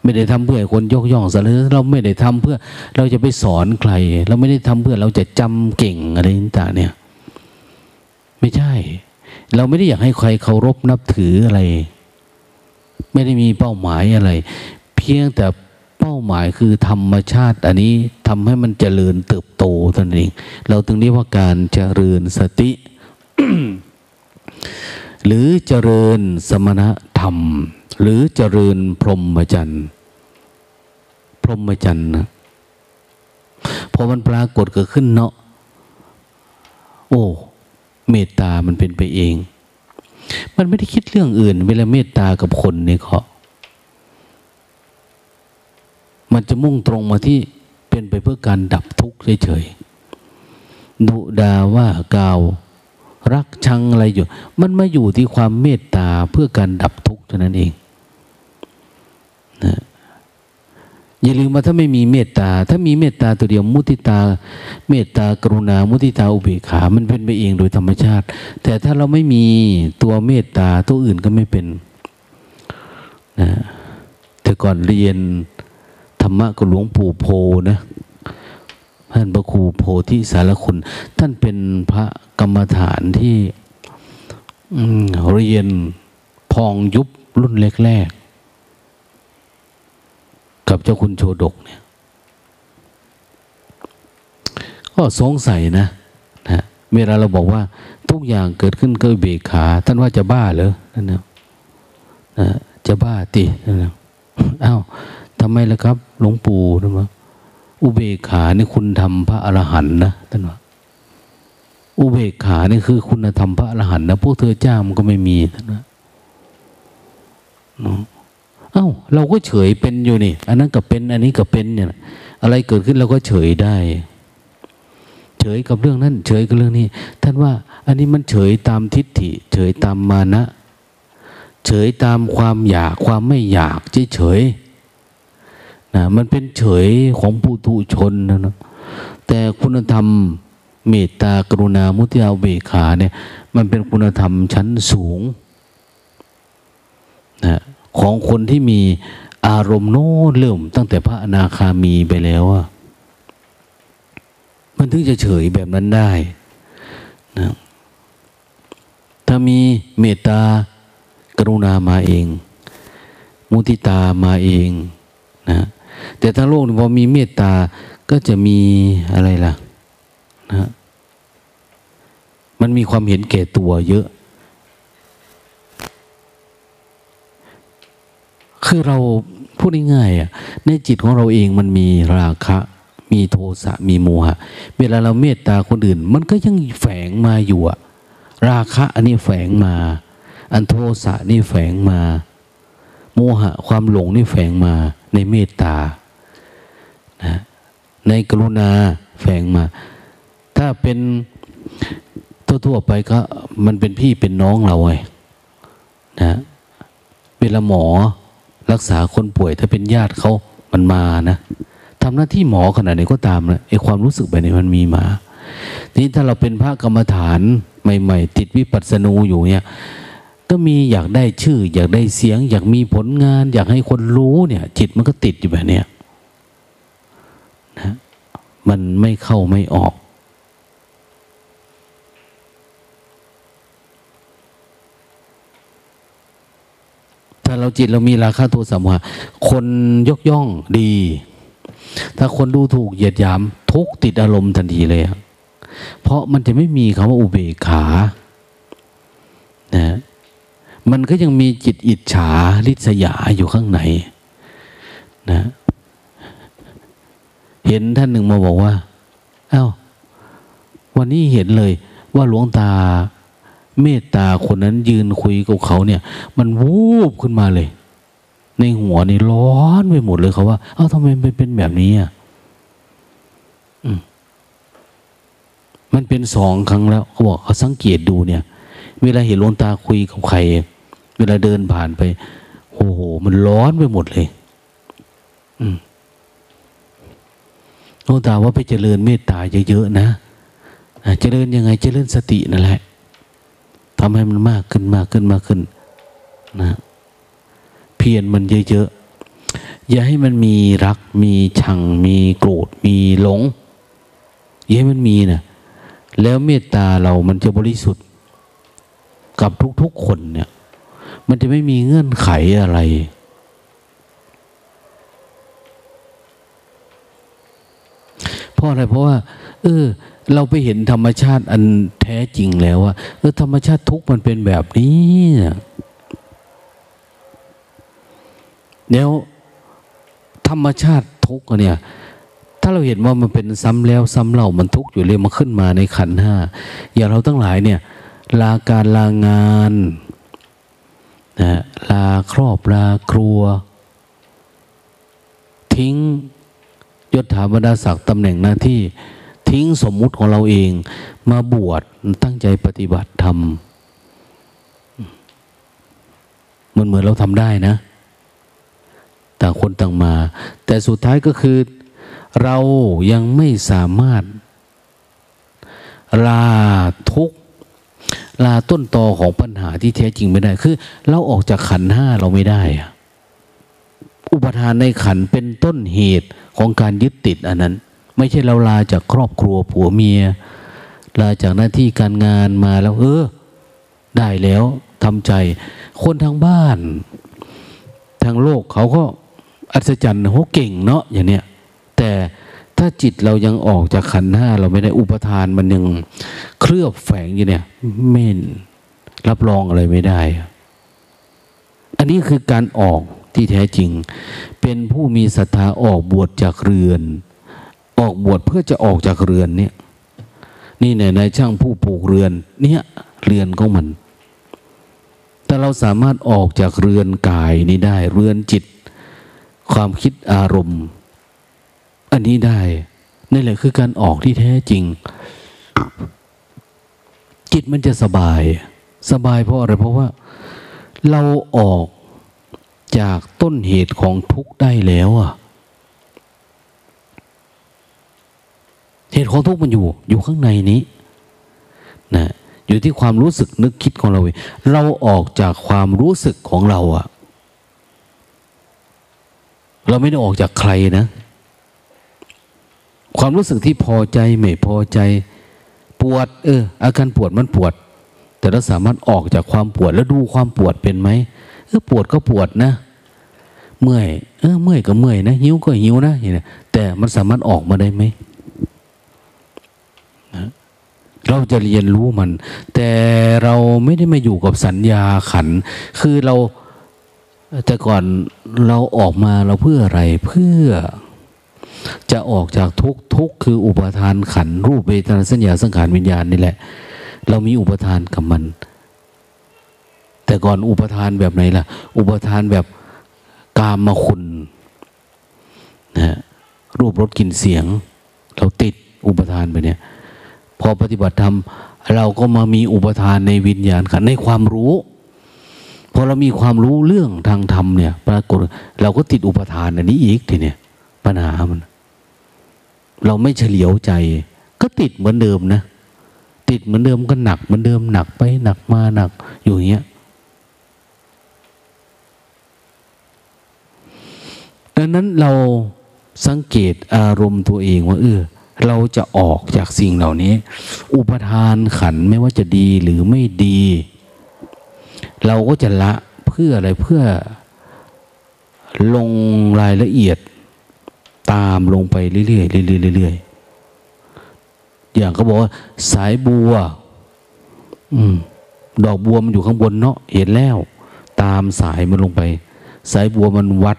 ไม่ได้ทำเพื่อคนยกย่องสรรเสริญเราไม่ได้ทำเพื่อ เราจะไปสอนใคร เราไม่ได้ทำเพื่อเราจะจำเก่งอะไรต่างเนี่ย ไม่ใช่ เราไม่ได้อยากให้ใครเคารพนับถืออะไร ไม่ได้มีเป้าหมายอะไร เพียงแต่เป้าหมายคือธรรมชาติ อันนี้ทำให้มันเจริญเติบโตตนเอง เราถึงเรียกว่าการเจริญสติ หรือเจริญสมณธรรม หรือเจริญพรหมจรรย์พรหมจรรย์นะพอมันปรากฏเกิดขึ้นเนาะโอ้ เมตตามันเป็นไปเอง มันไม่ได้คิดเรื่องอื่น เวลาเมตตากับคนนี่เขามันจะมุ่งตรงมาที่เป็นไปเพื่อการดับทุกข์เฉยๆดุดาว่ากล่าวรักชังอะไรอยู่ มันมาอยู่ที่ความเมตตาเพื่อการดับทุกข์เท่านั้นเองนะ อย่าลืมว่าถ้าไม่มีเมตตา ถ้ามีเมตตาตัวเดียวมุติตา เมตตากรุณา มุติตาอุเบกขา มันเป็นไปเองโดยธรรมชาติ แต่ถ้าเราไม่มีตัวเมตตาตัวอื่นก็ไม่เป็นนะแต่ก่อนเรียนธรรมะกับหลวงปู่โพนะท่านพระครูโพธิสารคุณ ท่านเป็นพระกรรมฐานที่เรียนพองยุบรุ่นแรกๆ กับเจ้าคุณโชดกเนี่ย ก็สงสัยนะนะเวลาเราบอกว่า ทุกอย่างเกิดขึ้นก็เบกขา ท่านว่าจะบ้าเหรอนั่นนะนะจะบ้าตินั่นนะอ้าวทำไมล่ะครับ หลวงปู่นะว่าอุเบกขานี่คุณทำพระอรหันต์นะท่านว่าอุเบกขานี่คือคุณธรรมพระอรหันต์นะพวกเธอเจ้ามันก็ไม่มีท่านว่าเนาะ อ้า เราก็เฉยเป็นอยู่นี่ อันนั้นก็เป็น อันนี้ก็เป็นเนี่ย อะไรเกิดขึ้นเราก็เฉยได้ เฉยกับเรื่องนั้น เฉยกับเรื่องนี้ ท่านว่า อันนี้มันเฉยตามทิฏฐิ เฉยตามมานะ เฉยตามความอยาก ความไม่อยากเฉยเฉยนะมันเป็นเฉยของปุถุชนนะนะแต่คุณธรรมเมตตากรุณา มุทิตาเบกขาเนี่ย มันเป็นคุณธรรมชั้นสูงนะ ของคนที่มีอารมณ์โน้เริ่มตั้งแต่พระอนาคามีไปแล้วอะมันถึงจะเฉยแบบนั้นได้นะถ้ามีเมตตากรุณามาเอง มุติตามาเองนะแต่ถ้าโลกพอมีเมตตาก็จะมีอะไรล่ะนะมันมีความเห็นแก่ตัวเยอะ คือเราพูดง่ายๆอะในจิตของเราเองมันมีราคะ มีโทสะมีโมหะ เวลาเราเมตตาคนอื่น มันก็ยังแฝงมาอยู่อะราคะอันนี้แฝงมา อันโทสะนี่แฝงมา โมหะความหลงนี่แฝงมา ในเมตตานะในกรุณาแฝงมา ถ้าเป็นทั่วๆไปก็มันเป็นพี่เป็นน้องเราไงนะเวลาหมอ รักษาคนป่วยถ้าเป็นญาติเขามันมานะทำหน้าที่หมอขนาดไหนก็ตามนะไอความรู้สึกแบบนี้มันมีมาทีนี้ถ้าเราเป็นพระกรรมฐานใหม่ๆ ติดวิปัสสนูอยู่เนี่ยก็มีอยากได้ชื่อ อยากได้เสียง อยากมีผลงาน อยากให้คนรู้เนี่ย จิตมันก็ติดอยู่แบบเนี้ยนะมันไม่เข้าไม่ออก ถ้าเราจิตเรามีราคาโทสะโมหะคนยกย่องดี ถ้าคนดูถูกเหยียดหยามทุกติดอารมณ์ทันทีเลยเพราะมันจะไม่มีคำว่าอุเบกขานะมันก็ยังมีจิตอิจฉาริษยาอยู่ข้างในนะ เห็นท่านหนึ่งมาบอกว่าเอา้าวันนี้เห็นเลยว่าหลวงตา เมตตาคนนั้นยืนคุยกับเขาเนี่ย มันวูบขึ้นมาเลย ในหัวนี่ร้อนไปหมดเลยเขาว่า เอ้าทำไมมันเป็นแบบนี้อะมันเป็นสองครั้งแล้วเขาบอกเขาสังเกตดูเนี่ย เวลาเห็นหลวงตาคุยกับใคร เวลาเดินผ่านไปโอ้โห มันร้อนไปหมดเลย อืมหลวงตาว่าไปเจริญเมตตาเยอะๆนะเจริญยังไงเจริญสตินั่นแหละ ทำให้มันมากขึ้นมากขึ้นมากขึ้นนะเพียรมันเยอะๆ อย่าให้มันมีรัก มีชัง มีโกรธ มีหลง อย่าให้มันมีนะแล้วเมตตาเรามันจะบริสุทธิ์ กับทุกๆคนเนี่ย มันจะไม่มีเงื่อนไขอะไรเพราะอะไรเพราะว่า เออ เราไปเห็นธรรมชาติอันแท้จริงแล้วว่าเออธรรมชาติทุกมันเป็นแบบนี้แล้วธรรมชาติทุกเนี่ย ถ้าเราเห็นว่ามันเป็นซ้ำแล้วซ้ำเล่ามันทุกอยู่เลยมาขึ้นมาในขันห้าอย่างเราทั้งหลายเนี่ย ลาการลางานนะลาครอบลาครัว ทิ้งยศถาบรรดาศักดิ์ตำแหน่งหน้าที่ ทิ้งสมมุติของเราเอง มาบวชตั้งใจปฏิบัติธรรมมันเหมือนเราทำได้นะ ต่างคนต่างมา แต่สุดท้ายก็คือ เรายังไม่สามารถ ลาทุกลาต้นตอของปัญหาที่แท้จริงไม่ได้ คือ เราออกจากขันห้าเราไม่ได้อะอุปทานในขันเป็นต้นเหตุของการยึดติดอันนั้น ไม่ใช่เราลาจากครอบครัวผัวเมีย ลาจากหน้าที่การงานมาแล้ว เออ ได้แล้วทำใจ คนทางบ้าน ทางโลกเขาก็อัศจรรย์เขาเก่งเนาะอย่างเนี้ยแต่ถ้าจิตเรายังออกจากขันห้าเราไม่ได้อุปทานมันยังเคลือบแฝงอยู่เนี่ยไม่รับรองอะไรไม่ได้ อันนี้คือการออกที่แท้จริง เป็นผู้มีศรัทธาออกบวชจากเรือน ออกบวชเพื่อจะออกจากเรือนเนี่ย นี่เนี่ยนายช่างผู้ปลูกเรือน เนี่ยเรือนของมัน แต่เราสามารถออกจากเรือนกายนี้ได้ เรือนจิต ความคิดอารมณ์ อันนี้ได้นี่แหละคือการออกที่แท้จริง จิตมันจะสบาย สบายเพราะอะไรเพราะว่า เราออกจากต้นเหตุของทุกข์ได้แล้วอะ เหตุของทุกข์มันอยู่ อยู่ข้างในนี้นะอยู่ที่ความรู้สึกนึกคิดของเราเองเราออกจากความรู้สึกของเราอะเราไม่ได้ออกจากใครนะ ความรู้สึกที่พอใจไม่พอใจ ปวด เออ อาการปวดมันปวด แต่เราสามารถออกจากความปวดแล้วดูความปวดเป็นไหมเออปวดก็ปวดนะ เมื่อยเออเมื่อยก็เมื่อยนะหิวก็หิวนะอย่างนี้แต่มันสามารถออกมาได้ไหม เราจะเรียนรู้มัน แต่เราไม่ได้มาอยู่กับสัญญาขัน คือเราแต่ก่อนเราออกมาเราเพื่ออะไรเพื่อจะออกจากทุกทุกคืออุปทานขันรูปเวทนาสัญญาสังขารวิญญาณนี่แหละ เรามีอุปทานกับมัน แต่ก่อนอุปทานแบบไหนล่ะ อุปทานแบบกามมาคุณนะรูปรสกลิ่นเสียง เราติดอุปทานไปเนี่ย พอปฏิบัติธรรมเราก็มามีอุปทานในวิญญาณขันในความรู้พอเรามีความรู้เรื่องทางธรรมเนี่ย ปรากฏเราก็ติดอุปทานอันนี้อีกทีเนี่ยปัญหามัน เราไม่เฉลียวใจ ก็ติดเหมือนเดิมนะ ติดเหมือนเดิมก็หนักเหมือนเดิมหนักไปหนักมาหนัก อยู่อย่างเงี้ยดังนั้นเราสังเกตอารมณ์ตัวเองว่าเออ เราจะออกจากสิ่งเหล่านี้ อุปทานขันไม่ว่าจะดีหรือไม่ดี เราก็จะละเพื่ออะไรเพื่อลงรายละเอียดตามลงไปเรื่อยๆเรื่อยๆเรื่อยๆอย่างเขาบอกว่า สายบัว อืม ดอกบัวมันอยู่ข้างบนเนาะเห็นแล้ว ตามสายมันลงไป สายบัวมันวัด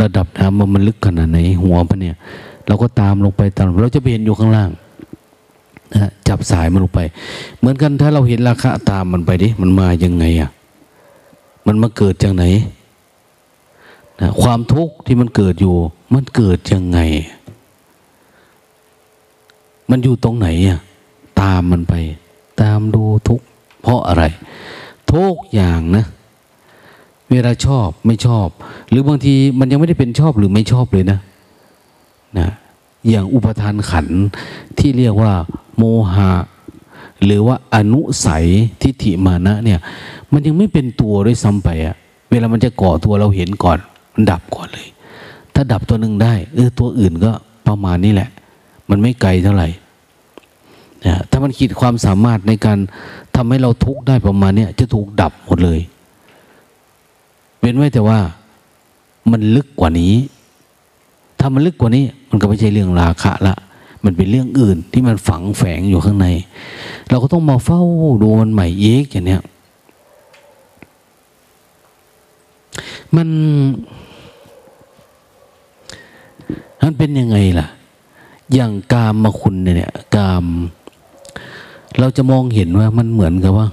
ระดับน้ำมันมันลึกขนาดไหนหัวมันเนี่ย เราก็ตามลงไปตามเราจะไปเห็นอยู่ข้างล่างนะจับสายมันลงไป เหมือนกันถ้าเราเห็นราคาตามมันไปดิมันมายังไงอะ่ะมันมาเกิดจากไหนนะความทุกข์ที่มันเกิดอยู่ มันเกิดยังไง มันอยู่ตรงไหนอะตามมันไป ตามดูทุกข์เพราะอะไร ทุกอย่างนะเวลาชอบไม่ชอบ หรือบางทีมันยังไม่ได้เป็นชอบหรือไม่ชอบเลยนะ นะอย่างอุปทานขันที่เรียกว่า โมหะ หรือว่าอนุสัยทิฏฐิมานะเนี่ยมันยังไม่เป็นตัวด้วยซ้ำไปอะเวลามันจะก่อตัวเราเห็นก่อน มันดับก่อนเลย ถ้าดับตัวหนึ่งได้เออตัวอื่นก็ประมาณนี้แหละ มันไม่ไกลเท่าไหร่นะถ้ามันคิดความสามารถในการทำให้เราทุกข์ได้ประมาณเนี้ยจะถูกดับหมดเลย เว้นไว้แต่ว่ามันลึกกว่านี้ ถ้ามันลึกกว่านี้ มันก็ไม่ใช่เรื่องราคะละ มันเป็นเรื่องอื่นที่มันฝังแฝงอยู่ข้างใน เราก็ต้องมาเฝ้าดูมันใหม่เอกอย่างเนี้ยมันมันเป็นยังไงล่ะ อย่างกามมาคุณเนี่ย กาม เราจะมองเห็นว่ามันเหมือนกับว่า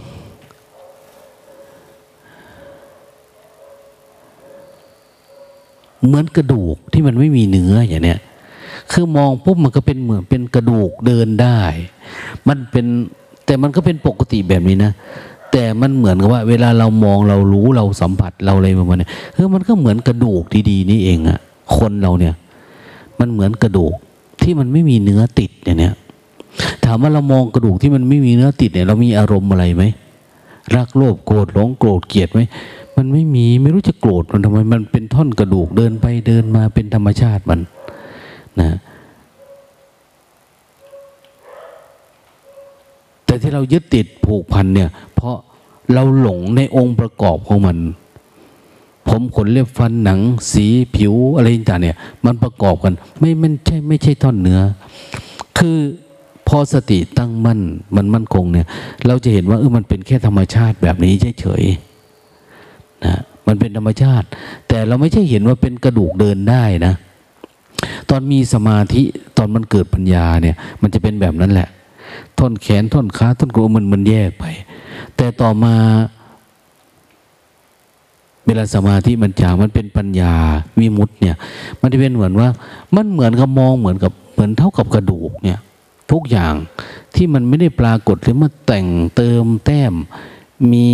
เหมือนกระดูกที่มันไม่มีเนื้ออย่างเนี้ยคือมองปุ๊บมันก็เป็นเหมือนเป็นกระดูกเดินได้ มันเป็นแต่มันก็เป็นปกติแบบนี้นะแต่มันเหมือนกับว่า เวลาเรามองเรารู้เราสัมผัสเราอะไรประมาณนี้คือมันก็เหมือนกระดูกดีๆนี่เองอะคนเราเนี่ย มันเหมือนกระดูกที่มันไม่มีเนื้อติดอย่างเนี้ยถามว่าเรามองกระดูกที่มันไม่มีเนื้อติดเนี่ย เรามีอารมณ์อะไรไหมรักโลภโกรธหลงโกรธเกลียดไหม มันไม่มีไม่รู้จะโกรธมันทำไมมันเป็นท่อนกระดูกเดินไปเดินมาเป็นธรรมชาติมันนะแต่ที่เรายึดติดผูกพันเนี่ย เพราะเราหลงในองค์ประกอบของมัน ผมขนเล็บฟันหนัง สีผิวอะไรต่างเนี่ย มันประกอบกัน ไม่ไม่ใช่ไม่ใช่ท่อนเนื้อ คือพอสติตั้งมั่นมันมั่นคงเนี่ย เราจะเห็นว่าเออมันเป็นแค่ธรรมชาติแบบนี้เฉยๆ นะมันเป็นธรรมชาติ แต่เราไม่ใช่เห็นว่าเป็นกระดูกเดินได้นะ ตอนมีสมาธิตอนมันเกิดปัญญาเนี่ย มันจะเป็นแบบนั้นแหละ ท่อนแขนท่อนขาท่อนกระมันมันแยกไป แต่ต่อมาเวลาสมาธิมันจางมันเป็นปัญญาวิมุตต์เนี่ย มันจะเป็นเหมือนว่า มันเหมือนกับมองเหมือนกับเหมือนเท่ากับกระดูกเนี่ย ทุกอย่างที่มันไม่ได้ปรากฏหรือมาแต่งเติมแต้มมี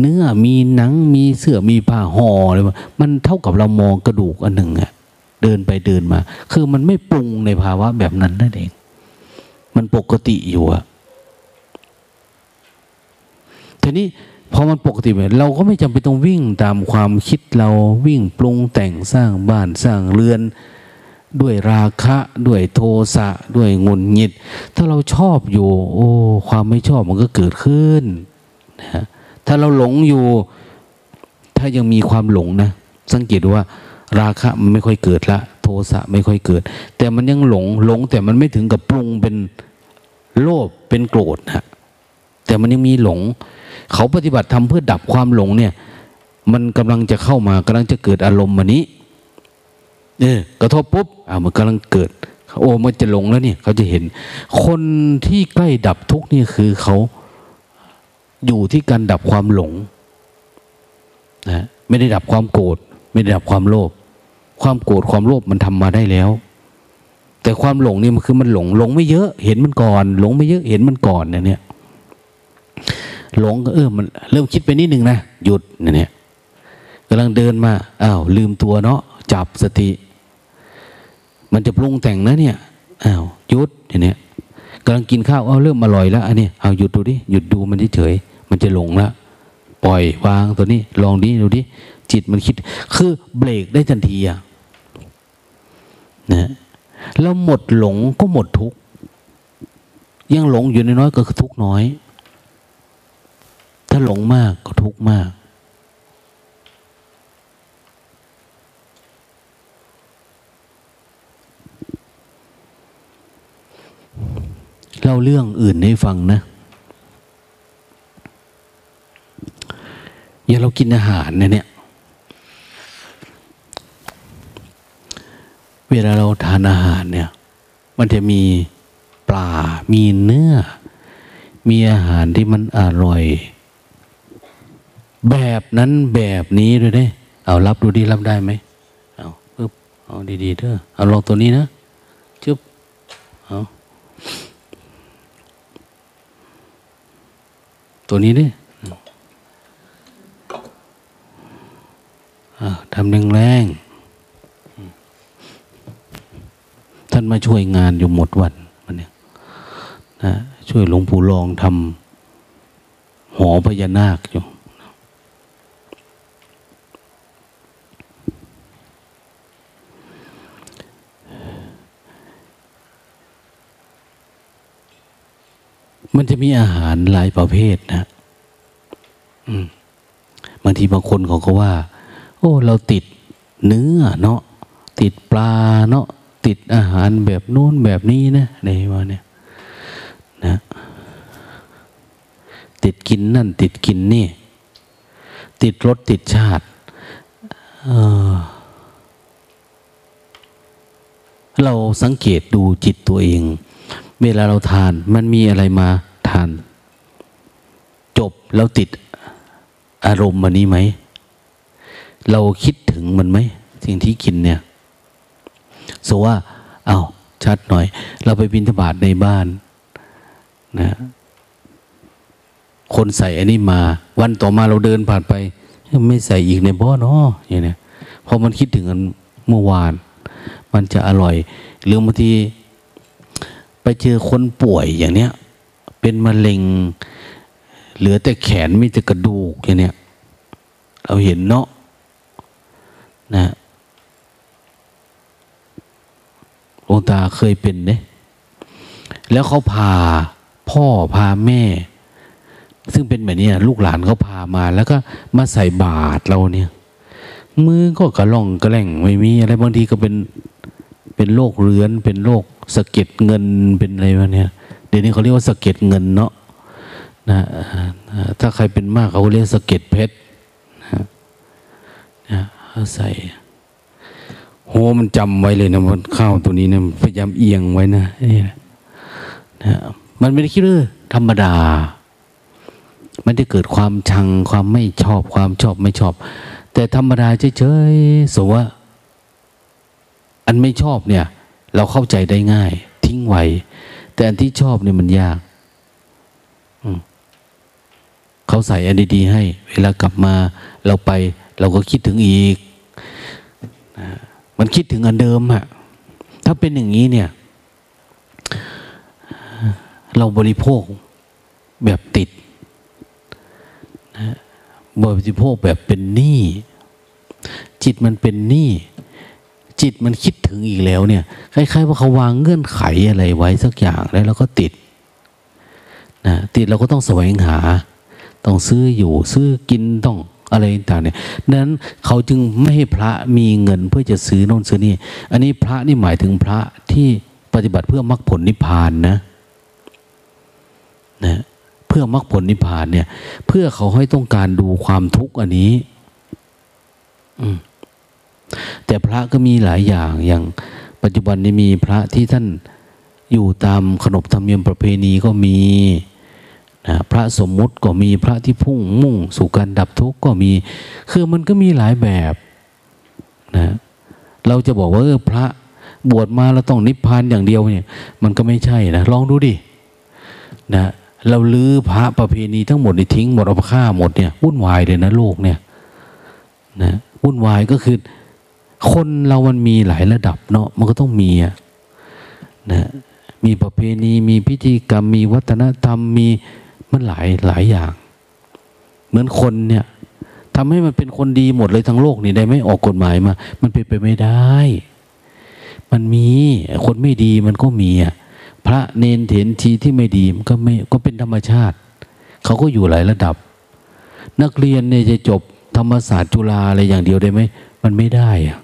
เนื้อมีหนังมีเสื้อมีผ้าห่ออะไรมันเท่ากับเรามองกระดูกอันหนึ่งอะเดินไปเดินมา คือมันไม่ปรุงในภาวะแบบนั้นนั่นเอง มันปกติอยู่อะทีนี้พอมันปกติเราก็ไม่จำเป็นต้องวิ่งตามความคิดเราวิ่งปรุงแต่งสร้างบ้านสร้างเรือน ด้วยราคะด้วยโทสะด้วยงุนหงิด ถ้าเราชอบอยู่ โอ้ ความไม่ชอบมันก็เกิดขึ้นนะ ถ้าเราหลงอยู่ ถ้ายังมีความหลงนะ สังเกตดูว่า ราคะมันไม่ค่อยเกิดละ โทสะไม่ค่อยเกิด แต่มันยังหลงหลง แต่มันไม่ถึงกับปรุงเป็นโลภเป็นโกรธนะแต่มันยังมีหลง เขาปฏิบัติทำเพื่อดับความหลงเนี่ย มันกำลังจะเข้ามากำลังจะเกิดอารมณ์มันนี้เออกระทบปุ๊บอ่ามันกำลังเกิดโอ้มันจะหลงแล้วเนี่ย เขาจะเห็น คนที่ใกล้ดับทุกนี่คือเขา อยู่ที่การดับความหลงนะไม่ได้ดับความโกรธไม่ได้ดับความโลภความโกรธความโลภมันทำมาได้แล้ว แต่ความหลงนี่มันคือมันหลงหลงไม่เยอะเห็นมันก่อน หลงไม่เยอะเห็นมันก่อนเนี่ยหลงเออมันเริ่มคิดไปนิดนึงนะหยุดเนี่ยกำลังเดินมาอ้าวลืมตัวเนาะจับสติ มันจะปรุงแต่งนะเนี่ยอ้าวหยุดเนี่ยกำลังกินข้าวเอาเริ่มอร่อยแล้วอันนี้เอาหยุดดูดิหยุดดูมันเฉย มันจะหลงละปล่อยวางตัวนี้ ลองดิดูดิจิตมันคิด คือเบรกได้ทันทีอะนะแล้วหมดหลงก็หมดทุกยังหลงอยู่น้อยก็คือทุกน้อย ถ้าหลงมากก็ทุกมาก เล่าเรื่องอื่นให้ฟังนะ อย่างเรากินอาหารเนี่ย เวลาเราทานอาหารเนี่ย มันจะมีปลา มีเนื้อ มีอาหารที่มันอร่อย แบบนั้นแบบนี้ด้วยเด้ เอารับดูดีรับได้ไหม เอาปึ๊บเอาดีๆเด้อเอาลองตัวนี้นะจึ๊บเอาตัวนี้ดิ ทำแรงแรงท่านมาช่วยงานอยู่หมดวันมันเนี่ยนะช่วยหลวงปู่รองทำหอพญานาคอยู่มันจะมีอาหารหลายประเภทนะบางทีบางคนเขาก็ว่า อ้เราติดเนื้อเนาะติดปลาเนาะติดอาหารแบบนู้นแบบนี้นะในว่าเนี่ยนะติดกินนั่น ติดกินนี่ ติดรสติดชาติเเราสังเกตดูจิตตัวเอง เวลาเราทานมันมีอะไรมาทาน จบแล้วติดอารมณ์มันนี้ไหม เราคิดถึงมันไหมสิ่งที่กินเนี่ยสว่าเอาชัดหน่อย เราไปบินทบาทในบ้านนะคนใส่อันนี้มา วันต่อมาเราเดินผ่านไป ไม่ใส่อีกในบ่อเนาะอย่างเนี้ยพอมันคิดถึงกันเมื่อวาน มันจะอร่อย หรือบางทีไปเจอคนป่วยอย่างเนี้ย เป็นมะเร็ง เหลือแต่แขนมีแต่กระดูกอย่างเนี้ยเราเห็นเนาะ นะหลวงตาเคยเป็นเนี่ยแล้วเขาพาพ่อพาแม่ ซึ่งเป็นแบบนี้ลูกหลานเขาพามา แล้วก็มาใส่บาตรเราเนี่ย มือก็กระล่องกระแหล่งไม่มีอะไรบางทีก็เป็นเป็นโรคเรื้อน เป็นโรคสะเก็ดเงินเป็นอะไรวะเนี่ยเดี๋ยวนี้เขาเรียกว่าสะเก็ดเงินเนาะนะถ้าใครเป็นมากเขาเรียกสะเก็ดเพชรนะ ใส่โหมันจำไว้เลยนะมันข้าวตัวนี้เนี่ยพยายามเอียงไว้นะนี่นะมันไม่ได้คิดเลยธรรมดา มันได้เกิดความชังความไม่ชอบความชอบไม่ชอบ แต่ธรรมดาเฉยๆสว่าอันไม่ชอบเนี่ย เราเข้าใจได้ง่าย ทิ้งไว้แต่อันที่ชอบเนี่ยมันยากเขาใส่อันดีๆให้ เวลากลับมาเราไป เราก็คิดถึงอีก มันคิดถึงอันเดิมอะถ้าเป็นอย่างนี้เนี่ย เราบริโภคแบบติดนะบริโภคแบบเป็นหนี้จิตมันเป็นหนี้จิตมันคิดถึงอีกแล้วเนี่ยคล้ายๆว่าเขาวางเงื่อนไขอะไรไว้สักอย่างแล้วเราก็ติดนะติดเราก็ต้องแสวงหา ต้องซื้ออยู่ซื้อกินต้อง อะไรต่างเนี่ยนั้นเขาจึงไม่ให้พระมีเงินเพื่อจะซื้อโน่นซื้อนี่ อันนี้พระนี่หมายถึงพระที่ปฏิบัติเพื่อมรรคผลนิพพานนะนะเพื่อมรรคผลนิพพานเนี่ย เพื่อเขาให้ต้องการดูความทุกข์อันนี้ อืมแต่พระก็มีหลายอย่างอย่าง ปัจจุบันนี้มีพระที่ท่านอยู่ตามขนบธรรมเนียมประเพณีก็มี นะพระสมมุติก็มีพระที่พุ่งมุ่ง สู่การดับทุกข์ก็มี คือมันก็มีหลายแบบนะเราจะบอกว่าเออพระบวชมาแล้วต้องนิพพานอย่างเดียวเนี่ย มันก็ไม่ใช่นะลองดูดินะเราลื้อพระประเพณีทั้งหมดนี่ทิ้งหมดเอาฆ่าหมดเนี่ยวุ่นวายเลยนะโลกเนี่ยนะวุ่นวายก็คือ คนเรามันมีหลายระดับเนาะมันก็ต้องมีอะนะมีประเพณีมีพิธีกรรมมีวัฒนธรรมมี มันหลายหลายอย่าง เหมือนคนเนี่ยทำให้มันเป็นคนดีหมดเลยทั้งโลกนี่ได้ไม่ออกกฎหมายมา มันเป็นไปไม่ได้ มันมีคนไม่ดีมันก็มีอะพระเนนเถนทีที่ไม่ดีมันก็ไม่ก็เป็นธรรมชาติ เขาก็อยู่หลายระดับ นักเรียนเนี่ยจะจบธรรมศาสตร์จุฬาอะไรอย่างเดียวได้ไหมมันไม่ได้อะ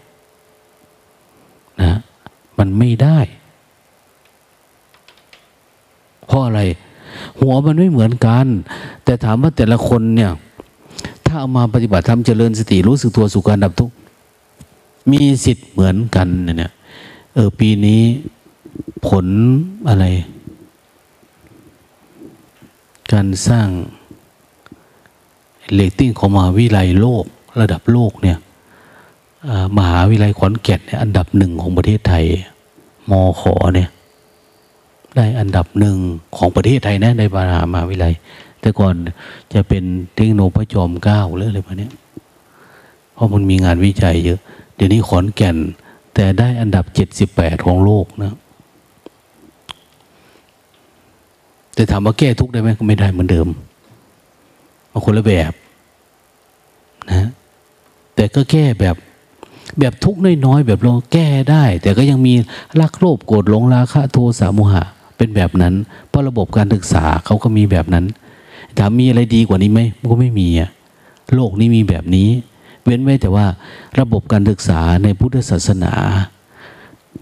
นะมันไม่ได้ เพราะอะไร หัวมันไม่เหมือนกัน แต่ถามว่าแต่ละคนเนี่ย ถ้าเอามาปฏิบัติธรรมเจริญสติรู้สึกตัวสุการดับทุกมีสิทธิ์เหมือนกันเนี่ยเออปีนี้ผลอะไร การสร้างเลตติ้งของมหาวิทยาลัยโลกระดับโลกเนี่ยมหาวิทยาลัยขอนแก่นเนี่ยอันดับหนึ่งของประเทศไทยมอขอเนี่ย ได้อันดับหนึ่งของประเทศไทยนะในบรรดามหาวิทยาลัยแต่ก่อนจะเป็นเทคโนพระจอมเกล้าหรืออะไรพวกนี้เพราะมันมีงานวิจัยเยอะ เดี๋ยวนี้ขอนแก่น แต่ได้อันดับเจ็ดสิบแปดของโลกนะแต่ถามว่าแก้ทุกได้ไหมก็ไม่ได้เหมือนเดิมมาคนละแบบนะแต่ก็แก้แบบแบบทุกน้อยๆแบบเราแก้ได้ แต่ก็ยังมีรักโลภโกรธหลงราคะโทสะโมหะ เป็นแบบนั้น เพราะระบบการศึกษาเขาก็มีแบบนั้นถามมีอะไรดีกว่านี้ไหมมันก็ไม่มีอะโลกนี้มีแบบนี้ เว้นไว้แต่ว่าระบบการศึกษาในพุทธศาสนา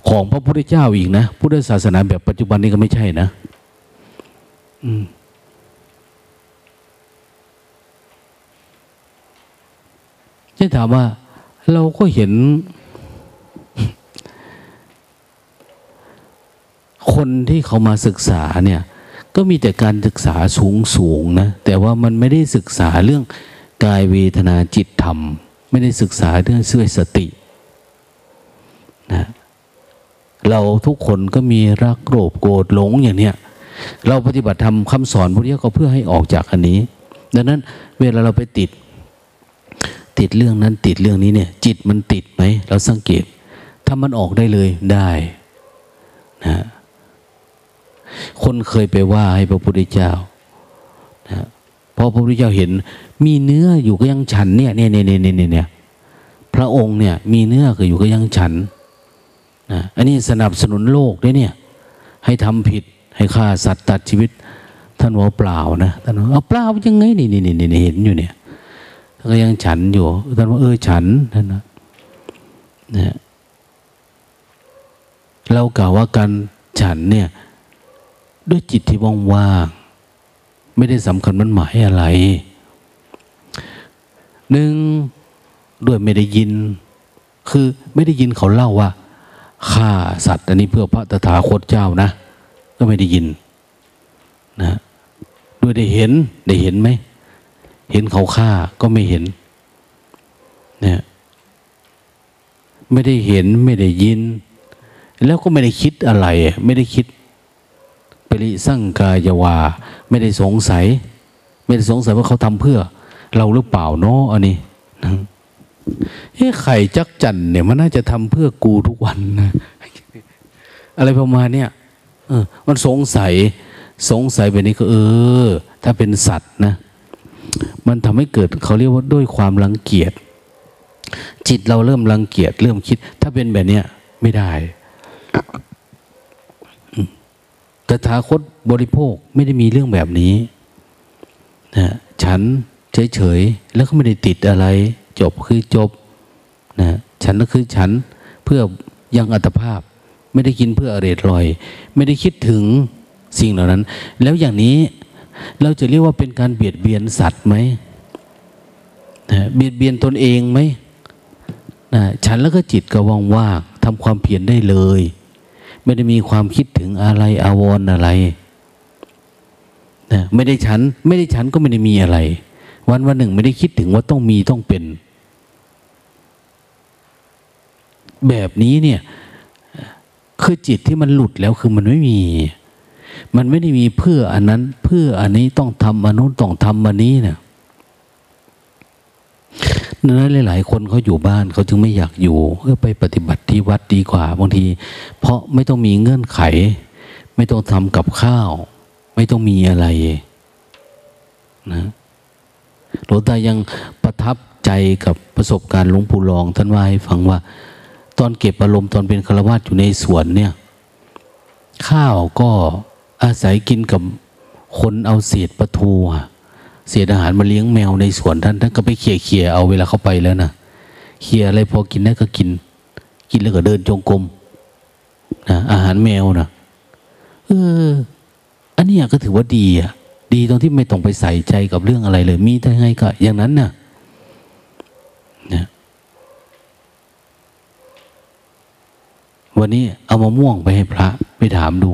ของพระพุทธเจ้าอีกนะ พุทธศาสนาแบบปัจจุบันนี้ก็ไม่ใช่นะ อืมจะถามว่าเราก็เห็น คนที่เขามาศึกษาเนี่ยก็มีแต่การศึกษาสูงสูงนะแต่ว่ามันไม่ได้ศึกษาเรื่องกายเวทนาจิตธรรม ไม่ได้ศึกษาเรื่องเสื่อสตินะเราทุกคนก็มีรักโกรธโกรธหลงอย่างเนี้ยเราปฏิบัติธรรมคำสอนพวกนี้ก็เพื่อให้ออกจากอันนี้ ดังนั้นเวลาเราไปติด ติดเรื่องนั้นติดเรื่องนี้เนี่ยจิตมันติดไหมเราสังเกต ถ้ามันออกได้เลยได้นะ คนเคยไปว่าให้พระพุทธเจ้านะพอพระพุทธเจ้าเห็น มีเนื้ออยู่ก็ยังฉันเนี่ยเนี่ยเนี่ยเนี่ยเนี่ยเนี่ยพระองค์เนี่ย มีเนื้อก็อยู่ก็ยังฉันนะอันนี้สนับสนุนโลกด้วยเนี่ย ให้ทำผิดให้ฆ่าสัตว์ตัดชีวิต ท่านว่าเปล่านะท่านว่าเอาเปล่ายังไงนี่นี่นี่เห็นอยู่เนี่ยท่านก็ยังฉันอยู่ท่านว่าเออฉันท่านนะเนี่ยเรากล่าวว่าการฉันเนี่ย ด้วยจิตที่ว่างๆไม่ได้สำคัญมันหมายอะไร หนึ่งด้วยไม่ได้ยิน คือไม่ได้ยินเขาเล่าว่าฆ่าสัตว์ อันนี้เพื่อพระตถาคตเจ้านะ ก็ไม่ได้ยินนะด้วยได้เห็นได้เห็นไหม เห็นเขาฆ่าก็ไม่เห็นเนี่ยไม่ได้เห็นไม่ได้ยิน แล้วก็ไม่ได้คิดอะไร ไม่ได้คิด ปริสั่งกายวา ไม่ได้สงสัย ไม่ได้สงสัยว่าเขาทำเพื่อ เราหรือเปล่าเนาะอันนี้นะเฮ้ไข่จักจันเนี่ยมันน่าจะทำเพื่อกูทุกวันนะอะไรประมาณเนี้ยเออ มันสงสัย สงสัยแบบนี้ก็ เออ ถ้าเป็นสัตว์นะ มันทำให้เกิดเขาเรียกว่าด้วยความรังเกียจจิตเราเริ่มรังเกียจเริ่มคิด ถ้าเป็นแบบเนี้ยไม่ได้ ตถาคตบริโภคไม่ได้มีเรื่องแบบนี้นะฉันเฉยๆแล้วก็ไม่ได้ติดอะไร จบคือจบนะฉันก็คือฉันเพื่อยังอัตภาพ ไม่ได้กินเพื่ออร่อยลอย ไม่ได้คิดถึงสิ่งเหล่านั้น แล้วอย่างนี้เราจะเรียกว่าเป็นการเบียดเบียนสัตว์ไหมนะเบียดเบียนตนเองไหมนะฉันแล้วก็จิตก็ว่างๆทำความเพียรได้เลย ไม่ได้มีความคิดถึงอะไรอาวรณ์อะไรนะไม่ได้ฉัน ไม่ได้ฉันก็ไม่ได้มีอะไร วันวันหนึ่งไม่ได้คิดถึงว่าต้องมีต้องเป็น แบบนี้เนี่ย คือจิตที่มันหลุดแล้วคือมันไม่มี มันไม่ได้มีเพื่ออันนั้น เพื่ออันนี้ต้องทำอันนู้นต้องทำอันนี้เนะ นั้นหลาย ๆ คนเขาอยู่บ้านเขาจึงไม่อยากอยู่เออไปปฏิบัติที่วัดดีกว่าบางที เพราะไม่ต้องมีเงื่อนไข ไม่ต้องทำกับข้าว ไม่ต้องมีอะไรนะหลวงตายังประทับใจกับประสบการณ์หลวงปู่รอง ท่านว่าให้ฟังว่า ตอนเก็บอารมณ์ตอนเป็นฆราวาสอยู่ในสวนเนี่ย ข้าวก็อาศัยกินกับคนเอาเศษปลาทู เศษอาหารมาเลี้ยงแมวในสวนท่านท่านก็ไปเขี่ยเขี่ยเอาเวลาเข้าไปแล้วนะเขี่ยอะไรพอกินได้ก็กิน กินแล้วก็เดินจงกรมนะอาหารแมวนะเออ อันนี้ก็ถือว่าดีอะ ดีตรงที่ไม่ต้องไปใส่ใจกับเรื่องอะไรเลย มีแต่ไงก็ อย่างนั้นนะ่ะนะวันนี้เอามาม่วงไปให้พระ ไปถามดู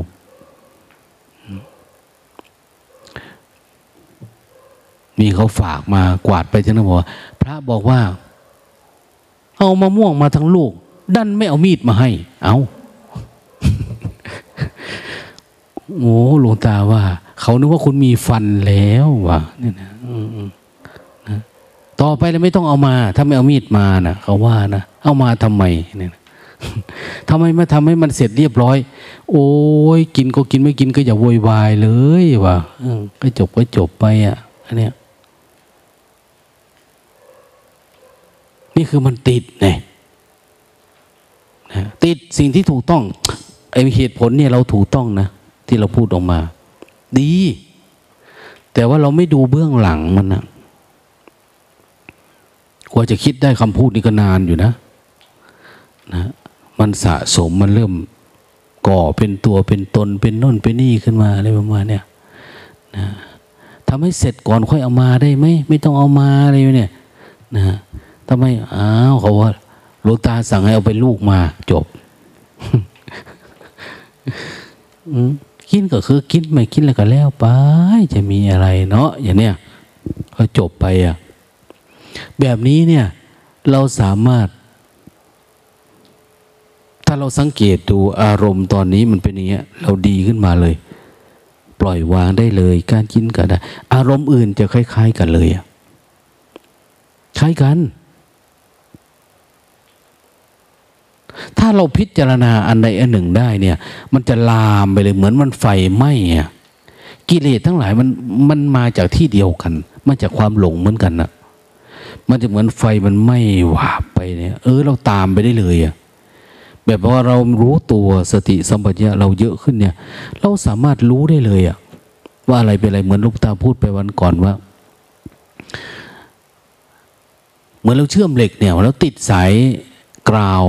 มีเขาฝากมากวาดไปจังนะบอกว่าพระบอกว่า เอามาม่วงมาทั้งลูก ดันไม่เอามีดมาให้ เอาโอ้หลวงตาว่า เขานึกว่าคุณมีฟันแล้ววะนี่นะต่อไปแล้วไม่ต้องเอามา ถ้าไม่เอามีดมานะ่ะเขาว่านะเอามาทำไมเนี่ยทำไมไม่ทำให้มันเสร็จเรียบร้อย โอ้ยกินก็กินไม่กินก็อย่าโวยวายเลยวะก็จบก็จบไปอะอันเนี้ย นี่คือมันติดไงติดสิ่งที่ถูกต้องไอเหตุผลเนี่ยเราถูกต้องนะ ที่เราพูดออกมา ดี แต่ว่าเราไม่ดูเบื้องหลังมันนะกว่าจะคิดได้คำพูดนี้ก็นานอยู่นะนะ มันสะสมมันเริ่มก่อเป็นตัวเป็นตนเป็นน่นเป็นนี่ขึ้นมาอะไรประมาณเนี้ยนะทำให้เสร็จก่อนค่อยเอามาได้ไหมไม่ต้องเอามาอะไรเนี่ย นะ ทำไมอ้าวเขาว่าหลวงตาสั่งให้เอาไปลูกมาจบกินก็คือกินไม่กินแล้วก็แล้วไปจะมีอะไรเนาะอย่างเนี้ยก็จบไปอะแบบนี้เนี่ย เราสามารถ ถ้าเราสังเกตดูอารมณ์ตอนนี้มันเป็นอย่างเงี้ย เราดีขึ้นมาเลย ปล่อยวางได้เลย การกินก็ได้ อารมณ์อื่นจะคล้าย ๆ กันเลยอะคล้ายกัน ถ้าเราพิจารณาอันใดอันหนึ่งได้เนี่ย มันจะลามไปเลยเหมือนมันไฟไหม้กิเลสทั้งหลายมันมันมาจากที่เดียวกัน มาจากความหลงเหมือนกันนะมันจะเหมือนไฟมันไหม้หวาบไปเนี่ย เออ เราตามไปได้เลยอะแบบว่าเรารู้ตัวสติสัมปชัญญะเราเยอะขึ้นเนี่ย เราสามารถรู้ได้เลยอะว่าอะไรเป็นอะไรเหมือนลูกตาพูดไปวันก่อนว่า เหมือนเราเชื่อมเหล็กเนี่ยแล้วติดสายกราว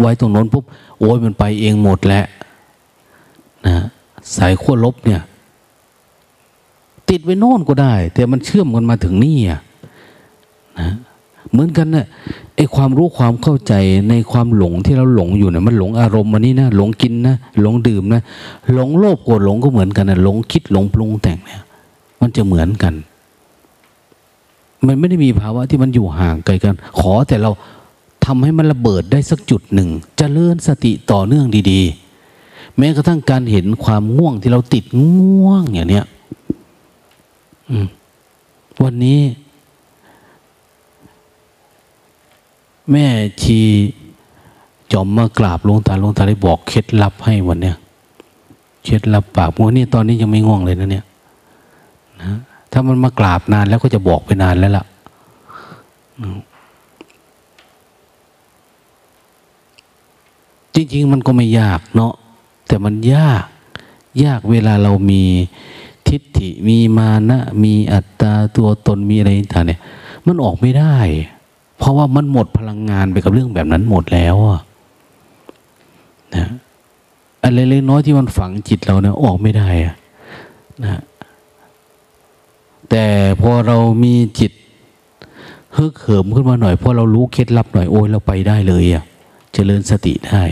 ไว้ตรงโน้นปุ๊บโอ้ยมันไปเองหมดแล้วนะสายขั้วลบเนี่ย ติดไว้โน่นก็ได้ แต่มันเชื่อมกันมาถึงนี่อะนะเหมือนกันนะ่ะไอความรู้ความเข้าใจในความหลงที่เราหลงอยู่เนี่ยมันหลงอารมณ์มันนี่นะหลงกินนะหลงดื่มนะหลงโลภโกรธหลงก็เหมือนกันนะหลงคิดหลงปรุงแต่งเนี่ย มันจะเหมือนกัน มันไม่ได้มีภาวะที่มันอยู่ห่างไกลกัน ขอแต่เรา ทำให้มันระเบิดได้สักจุดหนึ่งจเจริญสติต่อเนื่องดีๆ แม้กระทั่งการเห็นความง่วงที่เราติดง่วงอย่างเนี้ยวันนี้ แม่ชีจอมมากราบหลวงตาหลวงตาได้บอกเคล็ดลับให้วันเนี้ยเคล็ดลับปากวันนี้ตอนนี้ยังไม่ง่วงเลยนะเนี่ยนะถ้ามันมากราบนานแล้วก็จะบอกไปนานแล้วล่ะ จริงๆ มันก็ไม่ยากเนาะแต่มันยาก ยากเวลาเรามีทิฏฐิมีมานะมีอัตตาตัวตนมีอะไรต่างเนี่ย มันออกไม่ได้ เพราะว่ามันหมดพลังงานไปกับเรื่องแบบนั้นหมดแล้วนะอะไรเล็กน้อยที่มันฝังจิตเราเนี่ยออกไม่ได้นะแต่พอเรามีจิตฮึกเหิมขึ้นมาหน่อยพอเรารู้เคล็ดลับหน่อยโอ้ยเราไปได้เลยอะ่ะเจริญสติได้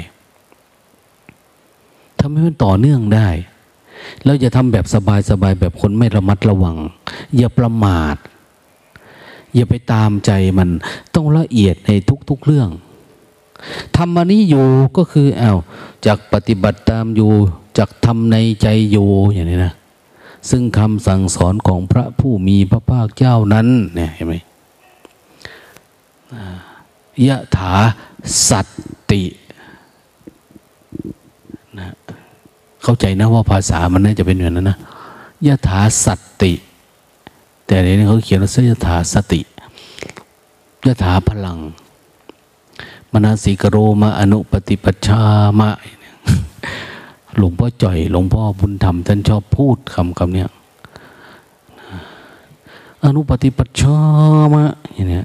ทำให้มันต่อเนื่องได้เราจะทำแบบสบายๆแบบคนไม่ระมัดระวัง อย่าประมาท อย่าไปตามใจมันต้องละเอียดในทุกๆเรื่องทำมานี้อยู่ก็คืออา้าวจากปฏิบัติตามอยู่จากทำในใจอยู่อย่างนี้นะซึ่งคำสั่งสอนของพระผู้มีพระภาคเจ้านั้นเนี่ยเห็นไหมยะถาสัตตินะ เข้าใจนะว่าภาษามันน่าจะเป็นอย่างนั้นนะยะถาสติ แต่ในนี้เขาเขียนว่าสยถาสติยถาพลัง มนาสิกโรมาอนุปฏิปชามะหลวงพ่อจ่อย หลวงพ่อบุญธรรมท่านชอบพูดคำคำนี้อนุปฏิปชามะอย่างนี้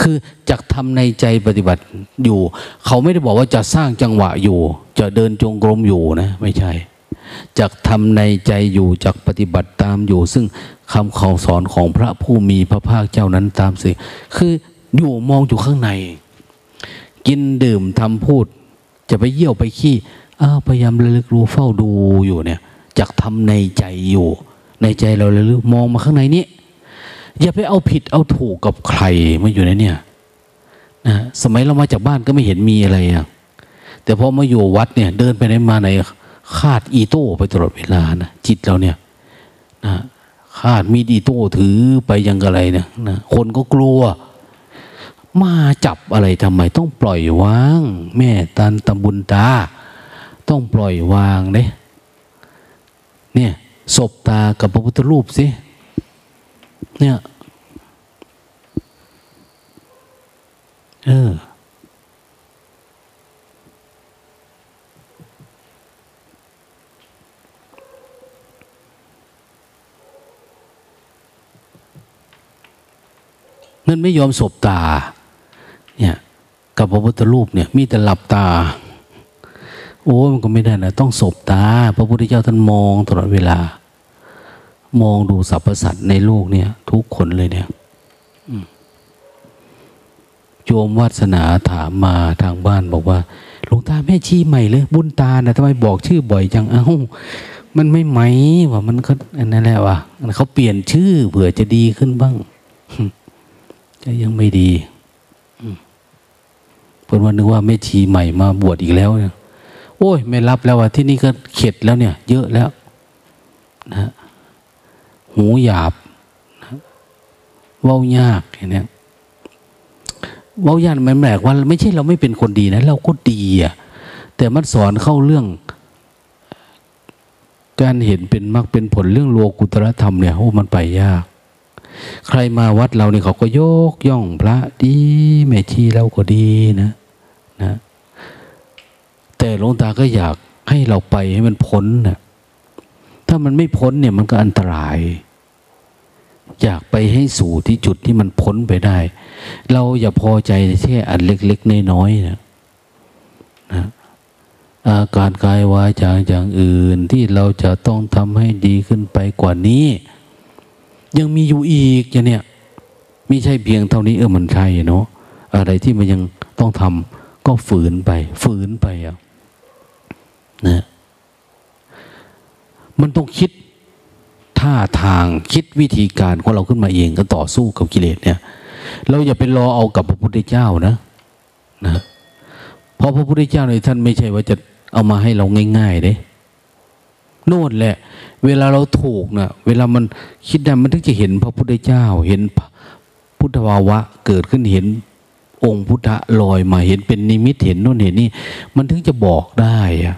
คือจักทำในใจปฏิบัติอยู่ เขาไม่ได้บอกว่าจะสร้างจังหวะอยู่ จะเดินจงกรมอยู่นะ ไม่ใช่จักทำในใจอยู่จักปฏิบัติตามอยู่ ซึ่งคำข่าสอนของพระผู้มีพระภาคเจ้านั้นตามสิคืออยู่มองอยู่ข้างใน กินดื่มทำพูด จะไปเยี่ยวไปขี้อ้าวพยายามระลึกรู้เฝ้าดูอยู่เนี่ยจักทำในใจอยู่ ในใจเราระลึกมองมาข้างในนี้ อย่าไปเอาผิดเอาถูกกับใครมาอยู่ในเนี่ยนะสมัยเรามาจากบ้านก็ไม่เห็นมีอะไรอะแต่พอมาอยู่วัดเนี่ย เดินไปไหนมาไหนคาดอีโต้ไปตลอดเวลานะจิตเราเนี่ยนะคาดมีดอีโต้ถือไปยังอะไรเนี่ยนะคนก็กลัว มาจับอะไรทำไม ต้องปล่อยวาง แม่ตันตำบุญตา ต้องปล่อยวางเนี่ยเนี่ยศบตากับพระพุทธรูปสิ เนี่ย เออนั่นไม่ยอมสบตา เนี่ย กับพระพุทธรูปเนี่ย มีแต่หลับตา โอ้มันก็ไม่ได้นะ ต้องสบตา พระพุทธเจ้าท่านมองตลอดเวลา มองดูสรรพสัตว์ในโลกเนี่ย ทุกคนเลยเนี่ยโยมวาสนาถามมาทางบ้านบอกว่าหลวงตาแม่ชี้ใหม่เลย บุญตานะทำไมบอกชื่อบ่อยจังเอ้ามันไม่ไหมว่ามันก็อันนั้นแหละว่ะเขาเปลี่ยนชื่อเผื่อจะดีขึ้นบ้างจะยังไม่ดีเคนวันนึกว่าแม่ชีใหม่มาบวชอีกแล้วเนี่ยโอ้ย ไม่รับแล้วว่าที่นี่ก็เข็ดแล้วเนี่ย เยอะแล้ว นะ หูหยาบเว้ายากอย่างเนี้ยเว้ายากมันแปลกว่า ไม่ใช่เราไม่เป็นคนดีนะ เราก็ดีอะแต่มันสอนเข้าเรื่อง การเห็นเป็นมรรคเป็นผลเรื่องโลกุตรธรรมเนี่ยโอ้มันไปยาก ใครมาวัดเราเนี่ยเขาก็ยกย่องพระดีแม่ชีเราก็ดีนะนะ แต่หลวงตาก็อยากให้เราไปให้มันพ้นนะ ถ้ามันไม่พ้นเนี่ยมันก็อันตราย อยากไปให้สู่ที่จุดที่มันพ้นไปได้ เราอย่าพอใจแค่อันเล็กๆน้อยๆนะนะอาการกายวาจาอย่างอื่นที่เราจะต้องทำให้ดีขึ้นไปกว่านี้ ยังมีอยู่อีกอย่างเนี้ยไม่ใช่เพียงเท่านี้เออมันใช่เนาะอะไรที่มันยังต้องทำก็ฝืนไป ฝืนไปอะนะ มันต้องคิดท่าทางคิดวิธีการของเราขึ้นมาเองก็ต่อสู้กับกิเลสเนี่ย เราอย่าไปรอเอากับพระพุทธเจ้านะนะเพราะพระพุทธเจ้าในท่านไม่ใช่ว่าจะเอามาให้เราง่ายๆเด้โน่นแหละ เวลาเราถูกนะเวลามันคิดได้มันถึงจะเห็นพระพุทธเจ้า เห็นพุทธาวะเกิดขึ้นเห็นองค์พุทธลอยมาเห็นเป็นนิมิตเห็นโน่นเห็นนี่ มันถึงจะบอกได้อะ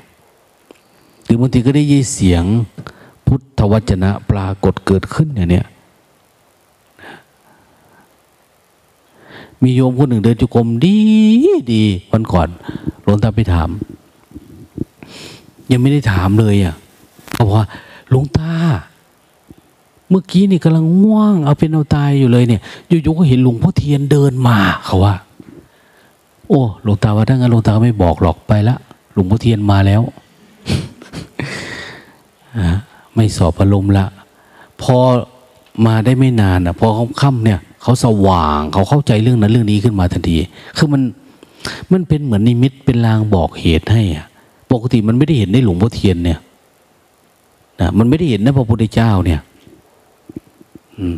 หรือบางทีก็ได้ยินเสียงพุทธวจนะปรากฏเกิดขึ้นอย่างเนี้ยมีโยมคนหนึ่งเดินจุกรมดีดีวันก่อนหลวงตาไปถาม ยังไม่ได้ถามเลยอะเขาบอกว่าหลวงตา เมื่อกี้นี่กำลังง่วง เอาเป็นเอาตายอยู่เลยเนี่ยอยู่ๆก็เห็นหลวงพ่อเทียนเดินมาเขาว่า โอ้หลวงตาว่าถ้างั้นหลวงตาไม่บอกหรอกไปละหลวงพ่อเทียนมาแล้ว ไม่สอบอารมณ์ละ พอมาได้ไม่นานอะพอเขาค่ำเนี่ย เขาสว่างเขาเข้าใจเรื่องนั้นเรื่องนี้ขึ้นมาทันที คือมันมันเป็นเหมือนนิมิตเป็นลางบอกเหตุให้อะปกติมันไม่ได้เห็นได้หลวงพ่อเทียนเนี่ยนะมันไม่ได้เห็นนพระพุทธเจ้าเนี่ยอืม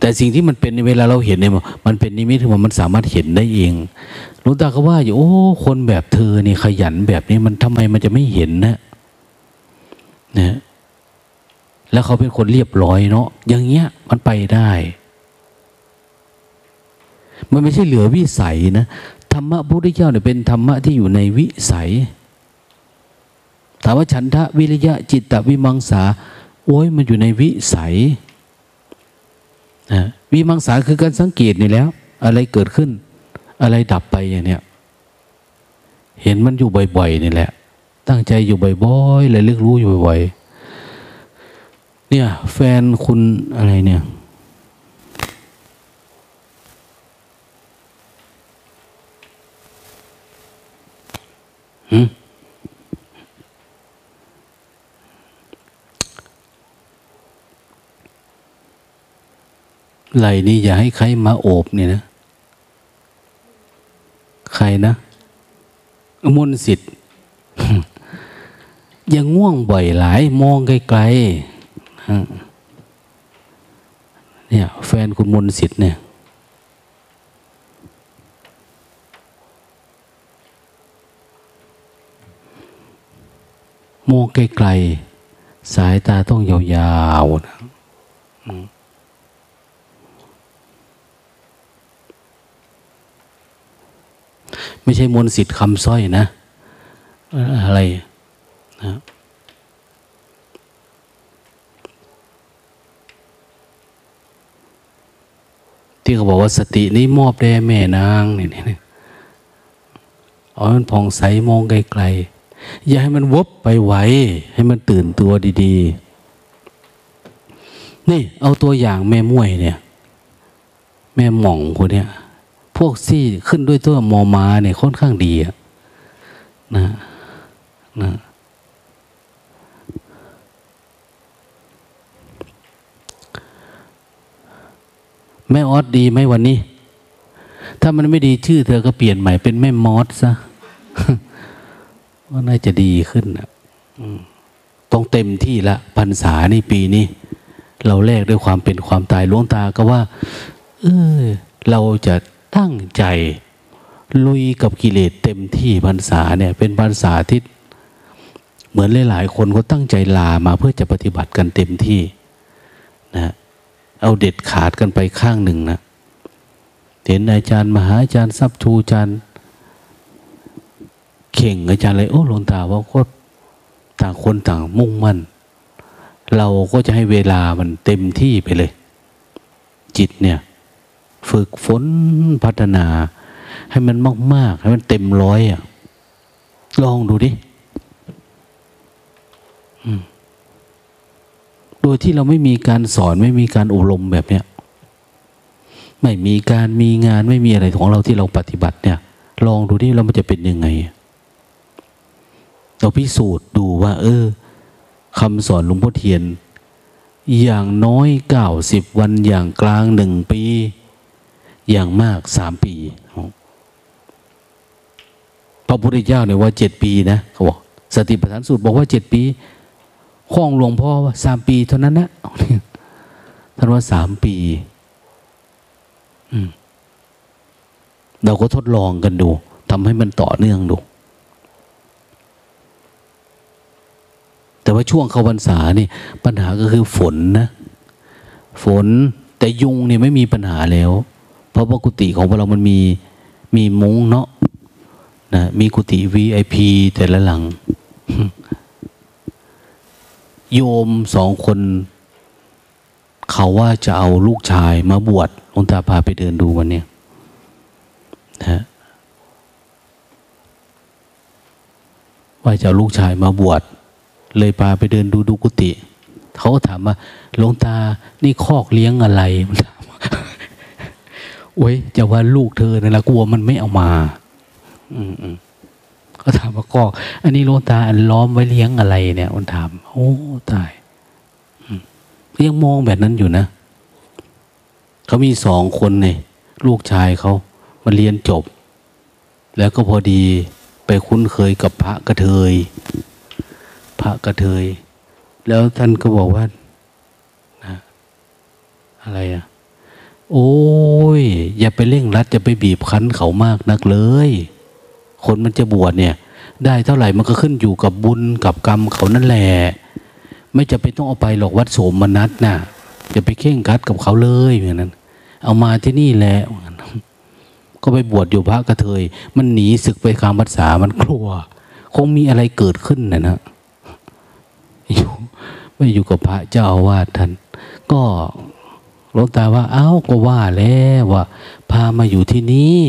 แต่สิ่งที่มันเป็นในเวลาเราเห็นเนี่ยมันเป็นนิมิตที่มันสามารถเห็นได้เองลวงตาก็ว่าอยู่โอ้คนแบบเธอเนี่ยขยันแบบนี้มันทำไมมันจะไม่เห็นนะนะแล้วเขาเป็นคนเรียบร้อยเนาะอย่างเงี้ยมันไปได้ มันไม่ใช่เหลือวิสัยนะธรรมะพระพุทธเจ้าเนี่ยเป็นธรรมะที่อยู่ในวิสัยถามว่าฉันทะวิริยะจิตตวิมังสาโอ้ยมันอยู่ในวิสัย นะวิมังสาคือการสังเกตนี่แล้ว อะไรเกิดขึ้น อะไรดับไปอย่างเนี้ยเห็นมันอยู่บ่อยๆนี่แหละ ตั้งใจอยู่บ่อยๆเลยเลือกรู้อยู่บ่อยๆเนี่ย แฟนคุณอะไรเนี่ยหืม ไหลนี่อย่าให้ใครมาโอบเนี่ยนะ ใครนะมนสิทธิ์ยังง่วงบ่อยหลาย มองไกลๆเนี่ย แฟนคุณมนสิทธิ์เนี่ยมองไกลๆสายตาต้องยาวๆนะ ไม่ใช่มนสิทธิ์คำสร้อยนะ อะไรนะที่เขาบอกว่าสตินี้มอบแด่แม่นางนี่นี่เอามันผ่องใสมองไกลๆ อย่าให้มันวบไปไหว ให้มันตื่นตัวดีๆ นี่เอาตัวอย่างแม่มวยเนี่ย แม่หม่องคนเนี้ย พวกซี่ขึ้นด้วยตัวมอมาเนี่ยค่อนข้างดีอะนะนะแม่ออสดีไหมวันนี้ ถ้ามันไม่ดีชื่อเธอก็เปลี่ยนใหม่เป็นแม่มอสซะว่าน่าจะดีขึ้นนะต้องเต็มที่ละพรรษานี่ปีนี้ เราแลกด้วยความเป็นความตายหลวงตาก็ว่า เออเราจะ ตั้งใจ ลุยกับกิเลสเต็มที่พรรษาเนี่ย เป็นพรรษาที่เหมือนหลายๆคนก็ตั้งใจลามาเพื่อจะปฏิบัติกันเต็มที่นะเอาเด็ดขาดกันไปข้างหนึ่งนะเห็นอาจารย์มหาอาจารย์ทรัพย์ชูอาจารย์เข่งอาจารย์เลยโอ้หลวงตาว่าก็ต่างคนต่างมุ่งมั่น เราก็จะให้เวลามันเต็มที่ไปเลย จิตเนี่ย ฝึกฝนพัฒนา ให้มันมาก ๆ ให้มันเต็มร้อยอะ ลองดูดิโดยที่เราไม่มีการสอนไม่มีการอบรมแบบเนี้ยไม่มีการมีงานไม่มีอะไรของเราที่เราปฏิบัติเนี่ย ลองดูดิเรามันจะเป็นยังไง เราพิสูจน์ดูว่า เออคำสอนหลวงพ่อเทียน อย่างน้อยเก้าสิบวันอย่างกลางหนึ่งปี อย่างมากสามปีพระพุทธเจ้าเนี่ยว่าเจ็ดปีนะเขาบอกสติปัฏฐานสูตรบอกว่าเจ็ดปีข้องหลวงพ่อว่าสามปีเท่านั้นนะท่านว่าสามปีเราก็ทดลองกันดูทำให้มันต่อเนื่องดู แต่ว่าช่วงเข้าพรรษานี่ปัญหาก็คือฝนนะ ฝนแต่ยุงเนี่ยไม่มีปัญหาแล้ว เพราะว่ากุฏิของพวกเรามันมีมีมุ้งเนาะนะมีกุฏิ VIP แต่ละหลัง โยมสองคน เขาว่าจะเอาลูกชายมาบวชหลวงตาพาไปเดินดูวันเนี้ยนะว่าจะเอาลูกชายมาบวชเลยพาไปเดินดูดูกุฏิเขาก็ถามว่าหลวงตานี่คอกเลี้ยงอะไรมันถาม โอ้ยจะว่าลูกเธอเนี่ยละกลัวมันไม่เอามา อืมอืมก็ถามว่าก็อันนี้ลงตาอันล้อมไว้เลี้ยงอะไรเนี่ยมันถาม โอ้ตายยังมองแบบนั้นอยู่นะเขามีสองคนเนี่ยลูกชายเขามาเรียนจบ แล้วก็พอดีไปคุ้นเคยกับพระกระเทย พระกระเทย แล้วท่านก็บอกว่านะอะไรอะ โอ้ย อย่าไปเร่งรัดอย่าไปบีบคั้นเขามากนักเลย คนมันจะบวชเนี่ย ได้เท่าไหร่มันก็ขึ้นอยู่กับบุญกับกรรมเขานั่นแหละไม่จะไปต้องเอาไปหรอกวัดโสมนัสนะ่ะอย่าไปเข่งคัดกับเขาเลยอย่างนั้น เอามาที่นี่แหละก็ไปบวชอยู่พระกระเทย มันหนีศึกไปคามภาษามันกลัว คงมีอะไรเกิดขึ้นนะนะอยู่ไม่อยู่กับพระเจ้าอาวาสท่านก็ หลวงตาว่า เอ้าก็ว่าแล้วว่าพามาอยู่ที่นี่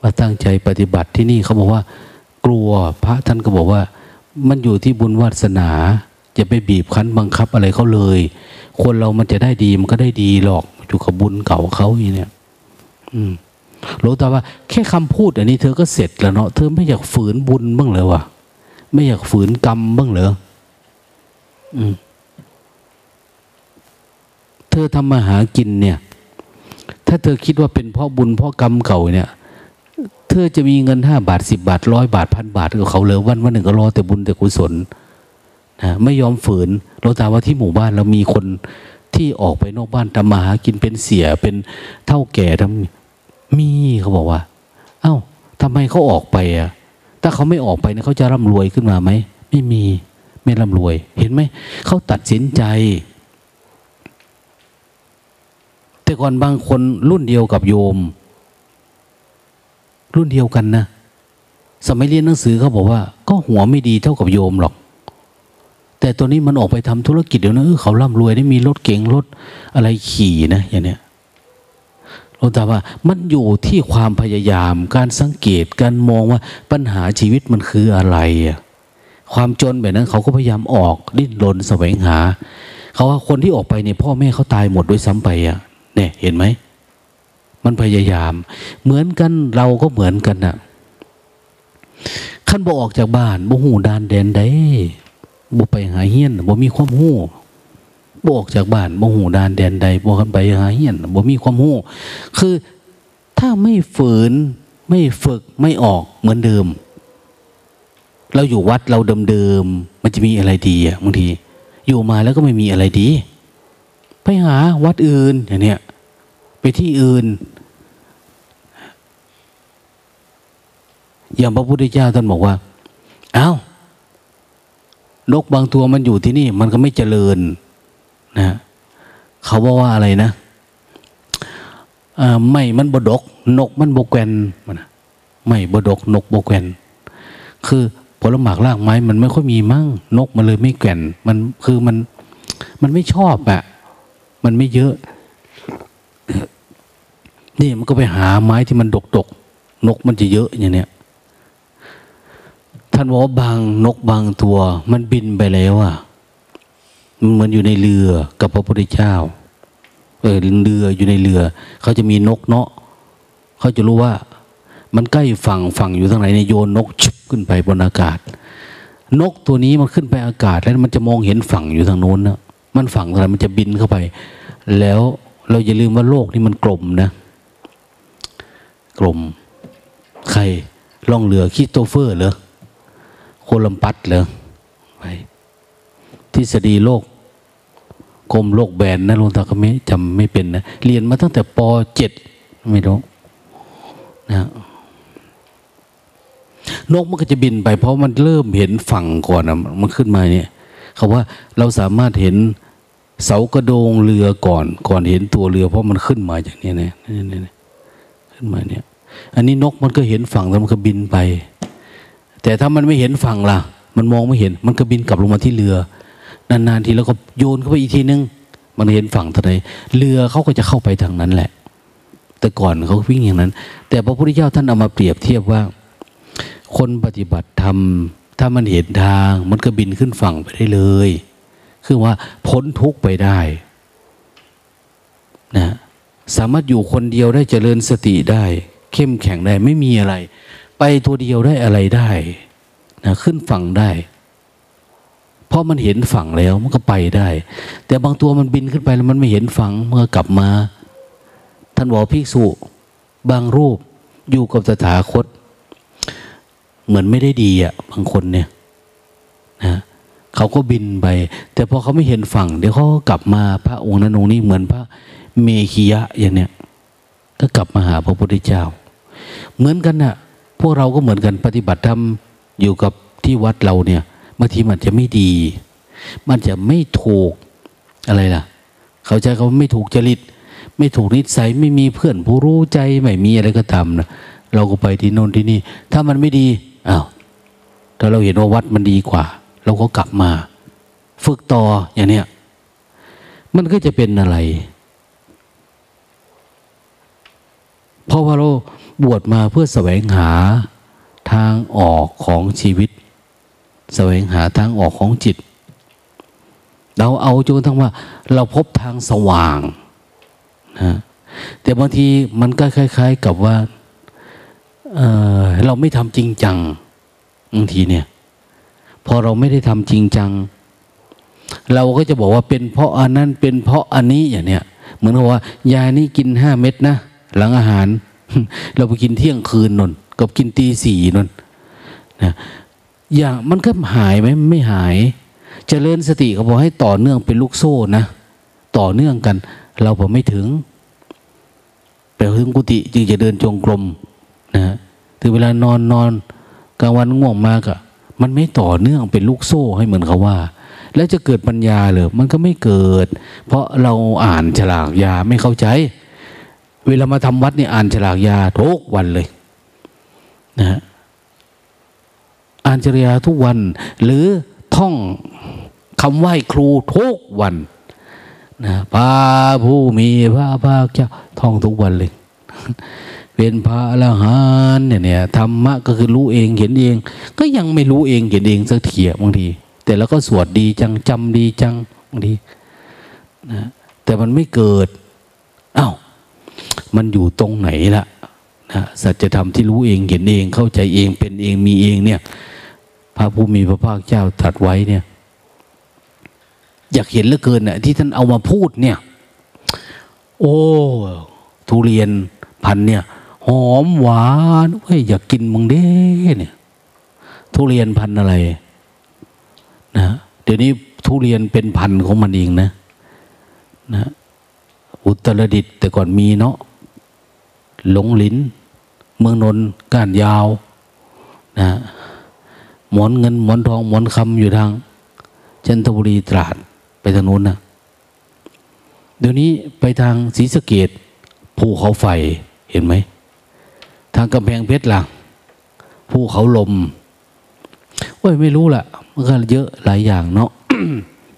ว่าตั้งใจปฏิบัติที่นี่เขาบอกว่า กลัวพระท่านก็บอกว่า มันอยู่ที่บุญวาสนาจะไปบีบคั้นบังคับอะไรเขาเลย คนเรามันจะได้ดีมันก็ได้ดีหรอกอยู่กับบุญเก่าเขาอย่างเนี้ยอืมหลวงตาว่า แค่คำพูดอันนี้เธอก็เสร็จแล้วเนาะเธอไม่อยากฝืนบุญบ้างเลยวะไม่อยากฝืนกรรมบ้างเหรออืม เธอทำมาหากินเนี่ย ถ้าเธอคิดว่าเป็นเพราะบุญเพราะกรรมเก่าเนี่ย เธอจะมีเงินห้าบาทสิบาทร้อยบาทพันบาทกับเขาเลยวันวันหนึ่งก็รอแต่บุญแต่กุศลนะไม่ยอมฝืนเราตามว่าที่หมู่บ้านเรามีคนที่ออกไปนอกบ้านทำมาหากินเป็นเสียเป็นเท่าแก่ทำมีเขาบอกว่า เอ้าทำไมเขาออกไปอะ ถ้าเขาไม่ออกไปเนี่ยเขาจะร่ำรวยขึ้นมาไหมไม่มีไม่ร่ำรวย เห็นไหมเขาตัดสินใจ แต่ก่อนบางคนรุ่นเดียวกับโยม รุ่นเดียวกันนะ สมัยเรียนหนังสือเขาบอกว่า ก็หัวไม่ดีเท่ากับโยมหรอก แต่ตัวนี้มันออกไปทำธุรกิจเดี๋ยวนะเเขาร่ำรวยได้มีรถเก๋งรถอะไรขี่นะอย่างเนี้ยเราแต่ว่ามันอยู่ที่ความพยายาม การสังเกตการมองว่าปัญหาชีวิตมันคืออะไร ความจนแบบนั้นเขาก็พยายามออกดิ้นรนแสวงหา เขาว่าคนที่ออกไปเนี่ยพ่อแม่เขาตายหมดด้วยซ้ำไปอะ เนี่ยเห็นไหม มันพยายาม เหมือนกันเราก็เหมือนกันนะขั้นบ่ออกจากบ้านบ่หูดานแดนได้บ่ไปหาเฮียนบ่มีความหูบ่ออกจากบ้านบ่หูดานแดนใดบ่กันไปหาเฮียนบ่มีความหูคือถ้าไม่ฝืนไม่ฝึกไม่ออกเหมือนเดิม เราอยู่วัดเราเดิมๆมันจะมีอะไรดีอะบางที อยู่มาแล้วก็ไม่มีอะไรดี ไปหาวัดอื่นอย่างเนี้ยไปที่อื่น อย่างพระพุทธเจ้าท่านบอกว่า เอา้านกบางตัวมันอยู่ที่นี่ มันก็ไม่เจริญนะเขาบอกว่าอะไรนะไม่มันบดก นกมันบกแกนมันไม่บดก นกบกแกนคือผลหมากรากไม้มันไม่ค่อยมีมั่งนกมันเลยไม่แก่นมันคือมันมันไม่ชอบอะ มันไม่เยอะ นี่มันก็ไปหาไม้ที่มันดกดกนกมันจะเยอะอย่างเนี้ยท่านบอกว่าบางนกบางตัว มันบินไปแล้วอะมันเหมือนอยู่ในเรือกับพระพุทธเจ้าเออเรืออยู่ในเรือ เขาจะมีนกเนาะเขาจะรู้ว่า มันใกล้ฝั่งฝั่งอยู่ทางไหนในโยนนกชุบขึ้นไปบนอากาศ นกตัวนี้มันขึ้นไปอากาศแล้วมันจะมองเห็นฝั่งอยู่ทางโน้นนะ มันฝั่งอะไรมันจะบินเข้าไป แล้วเราอย่าลืมว่าโลกนี่มันกลมนะ กลม ใครล่องเรือคิโตเฟอร์เหรอโคลัมปัสเหรอไปทฤษฎีโลกกลมโลกแบนนะลุงตาก็ไม่จำไม่เป็นนะเรียนมาตั้งแต่ปเจ็ดไม่รู้นะนกมันก็จะบินไป เพราะมันเริ่มเห็นฝั่งก่อนนะมันขึ้นมาเนี่ย เขาว่าเราสามารถเห็นเสากระโดงเรือก่อน ก่อนเห็นตัวเรือเพราะมันขึ้นมาอย่างนี้เนี่ยนี่ขึ้นมาเนี่ย อันนี้นกมันก็เห็นฝั่งแล้วมันก็บินไป แต่ถ้ามันไม่เห็นฝั่งล่ะ มันมองไม่เห็น มันก็บินกลับลงมาที่เรือ นานๆทีแล้วก็โยนเข้าไปอีกทีนึง มันเห็นฝั่งทะเลเรือเขาก็จะเข้าไปทางนั้นแหละ แต่ก่อนเขาวิ่งอย่างนั้น แต่พระพุทธเจ้าท่านเอามาเปรียบเทียบว่า คนปฏิบัติธรรม ถ้ามันเห็นทาง มันก็บินขึ้นฝั่งไปได้เลย คือว่าพ้นทุกไปได้นะสามารถอยู่คนเดียวได้เจริญสติได้ เข้มแข็งได้ไม่มีอะไร ไปตัวเดียวได้อะไรได้นะขึ้นฝั่งได้ เพราะมันเห็นฝั่งแล้วมันก็ไปได้ แต่บางตัวมันบินขึ้นไปแล้วมันไม่เห็นฝั่งเมื่อกลับมา ท่านบอกภิกษุ บางรูปอยู่กับตถาคต เหมือนไม่ได้ดีอะบางคนเนี่ยนะเขาก็บินไป แต่พอเขาไม่เห็นฝั่ง เดี๋ยวเขากลับมาพระองค์นั้นองค์นี้เหมือนพระเมขียะอย่างเนี้ยก็กลับมาหาพระพุทธเจ้า เหมือนกันนะ่ะพวกเราก็เหมือนกันปฏิบัติธรรมอยู่กับที่วัดเราเนี่ยบางทีมันจะไม่ดี มันจะไม่ถูกอะไรล่ะ เขาใจเขาไม่ถูกจริต ไม่ถูกนิสัยไม่มีเพื่อนผู้รู้ใจไม่มีอะไรก็ตามนะเราก็ไปที่โน่นที่นี่ ถ้ามันไม่ดี อ้าวถ้าเราเห็นว่าวัดมันดีกว่า เราก็กลับมา ฝึกต่ออย่างเนี้ยมันก็จะเป็นอะไร เพราะว่าเราบวชมาเพื่อแสวงหาทางออกของชีวิต แสวงหาทางออกของจิต เราเอาจนทั้งว่า เราพบทางสว่างนะแต่บางทีมันก็คล้าย ๆ กับว่า เเราไม่ทำจริงจังบางทีเนี่ย พอเราไม่ได้ทำจริงจัง เราก็จะบอกว่าเป็นเพราะอันนั้นเป็นเพราะอันนี้อย่างเนี้ยเหมือนกับว่า ยานี้กินห้าเม็ดนะหลังอาหาร เราไปกินเที่ยงคืนนนกับกินตีสี่นนนะอย่างมันก็หายไหมไม่หายจเจริญสติเขาบอกให้ต่อเนื่องเป็นลูกโซ่นะ ต่อเนื่องกัน เราพอไม่ถึงไปถึงกุฏิจึงจะเดินจงกรม นะถึงเวลานอนนอนกลางวันง่วงมากอะมันไม่ต่อเนื่องเป็นลูกโซ่ให้เหมือนเขาว่า แล้วจะเกิดปัญญาเลยมันก็ไม่เกิด เพราะเราอ่านฉลากยาไม่เข้าใจ เวลามาทำวัดเนี่ยอ่านฉลากยาทุกวันเลยนะฮะอ่านจริยาทุกวัน หรือท่องคำไหว้ครูทุกวันนะพระผู้มีพระภาคเจ้าท่องทุกวันเลย เป็นพระอรหันเนี่ยธรรมะก็คือรู้เองเห็นเอง ก็ยังไม่รู้เองเห็นเองสักทีบางที แต่แล้วก็สวดดีจังจำดีจังบางทีนะแต่มันไม่เกิดอา้าวมันอยู่ตรงไหนล่ะนะสัจธรรมที่รู้เองเห็นเองเข้าใจเองเป็นเองมีเองเนี่ย พระผู้มีพระภาคเจ้าตรัสไว้เนี่ย อยากเห็นเหลือเกินน่ะที่ท่านเอามาพูดเนี่ย โอ้ทุเรียนพันเนี่ย หอมหวานเฮ้ยอยากกินมึงเด้เนี่ยทุเรียนพันอะไรนะเดี๋ยวนี้ทุเรียนเป็นพันของมันเองนะนะอุตรดิตแต่ก่อนมีเนาะหลงลิ้น เมืองนนก้านยาวนะหมอนเงินหมอนทองหมอนคำอยู่ทางจันทบุรีตราดไปทางนู้นนะเดี๋ยวนี้ไปทางศรีสะเกดภูเขาไฟเห็นไหม ทางกำแพงเพชรล่ะภูเขาลมโอ้ยไม่รู้ละมันก็เยอะหลายอย่างเนาะ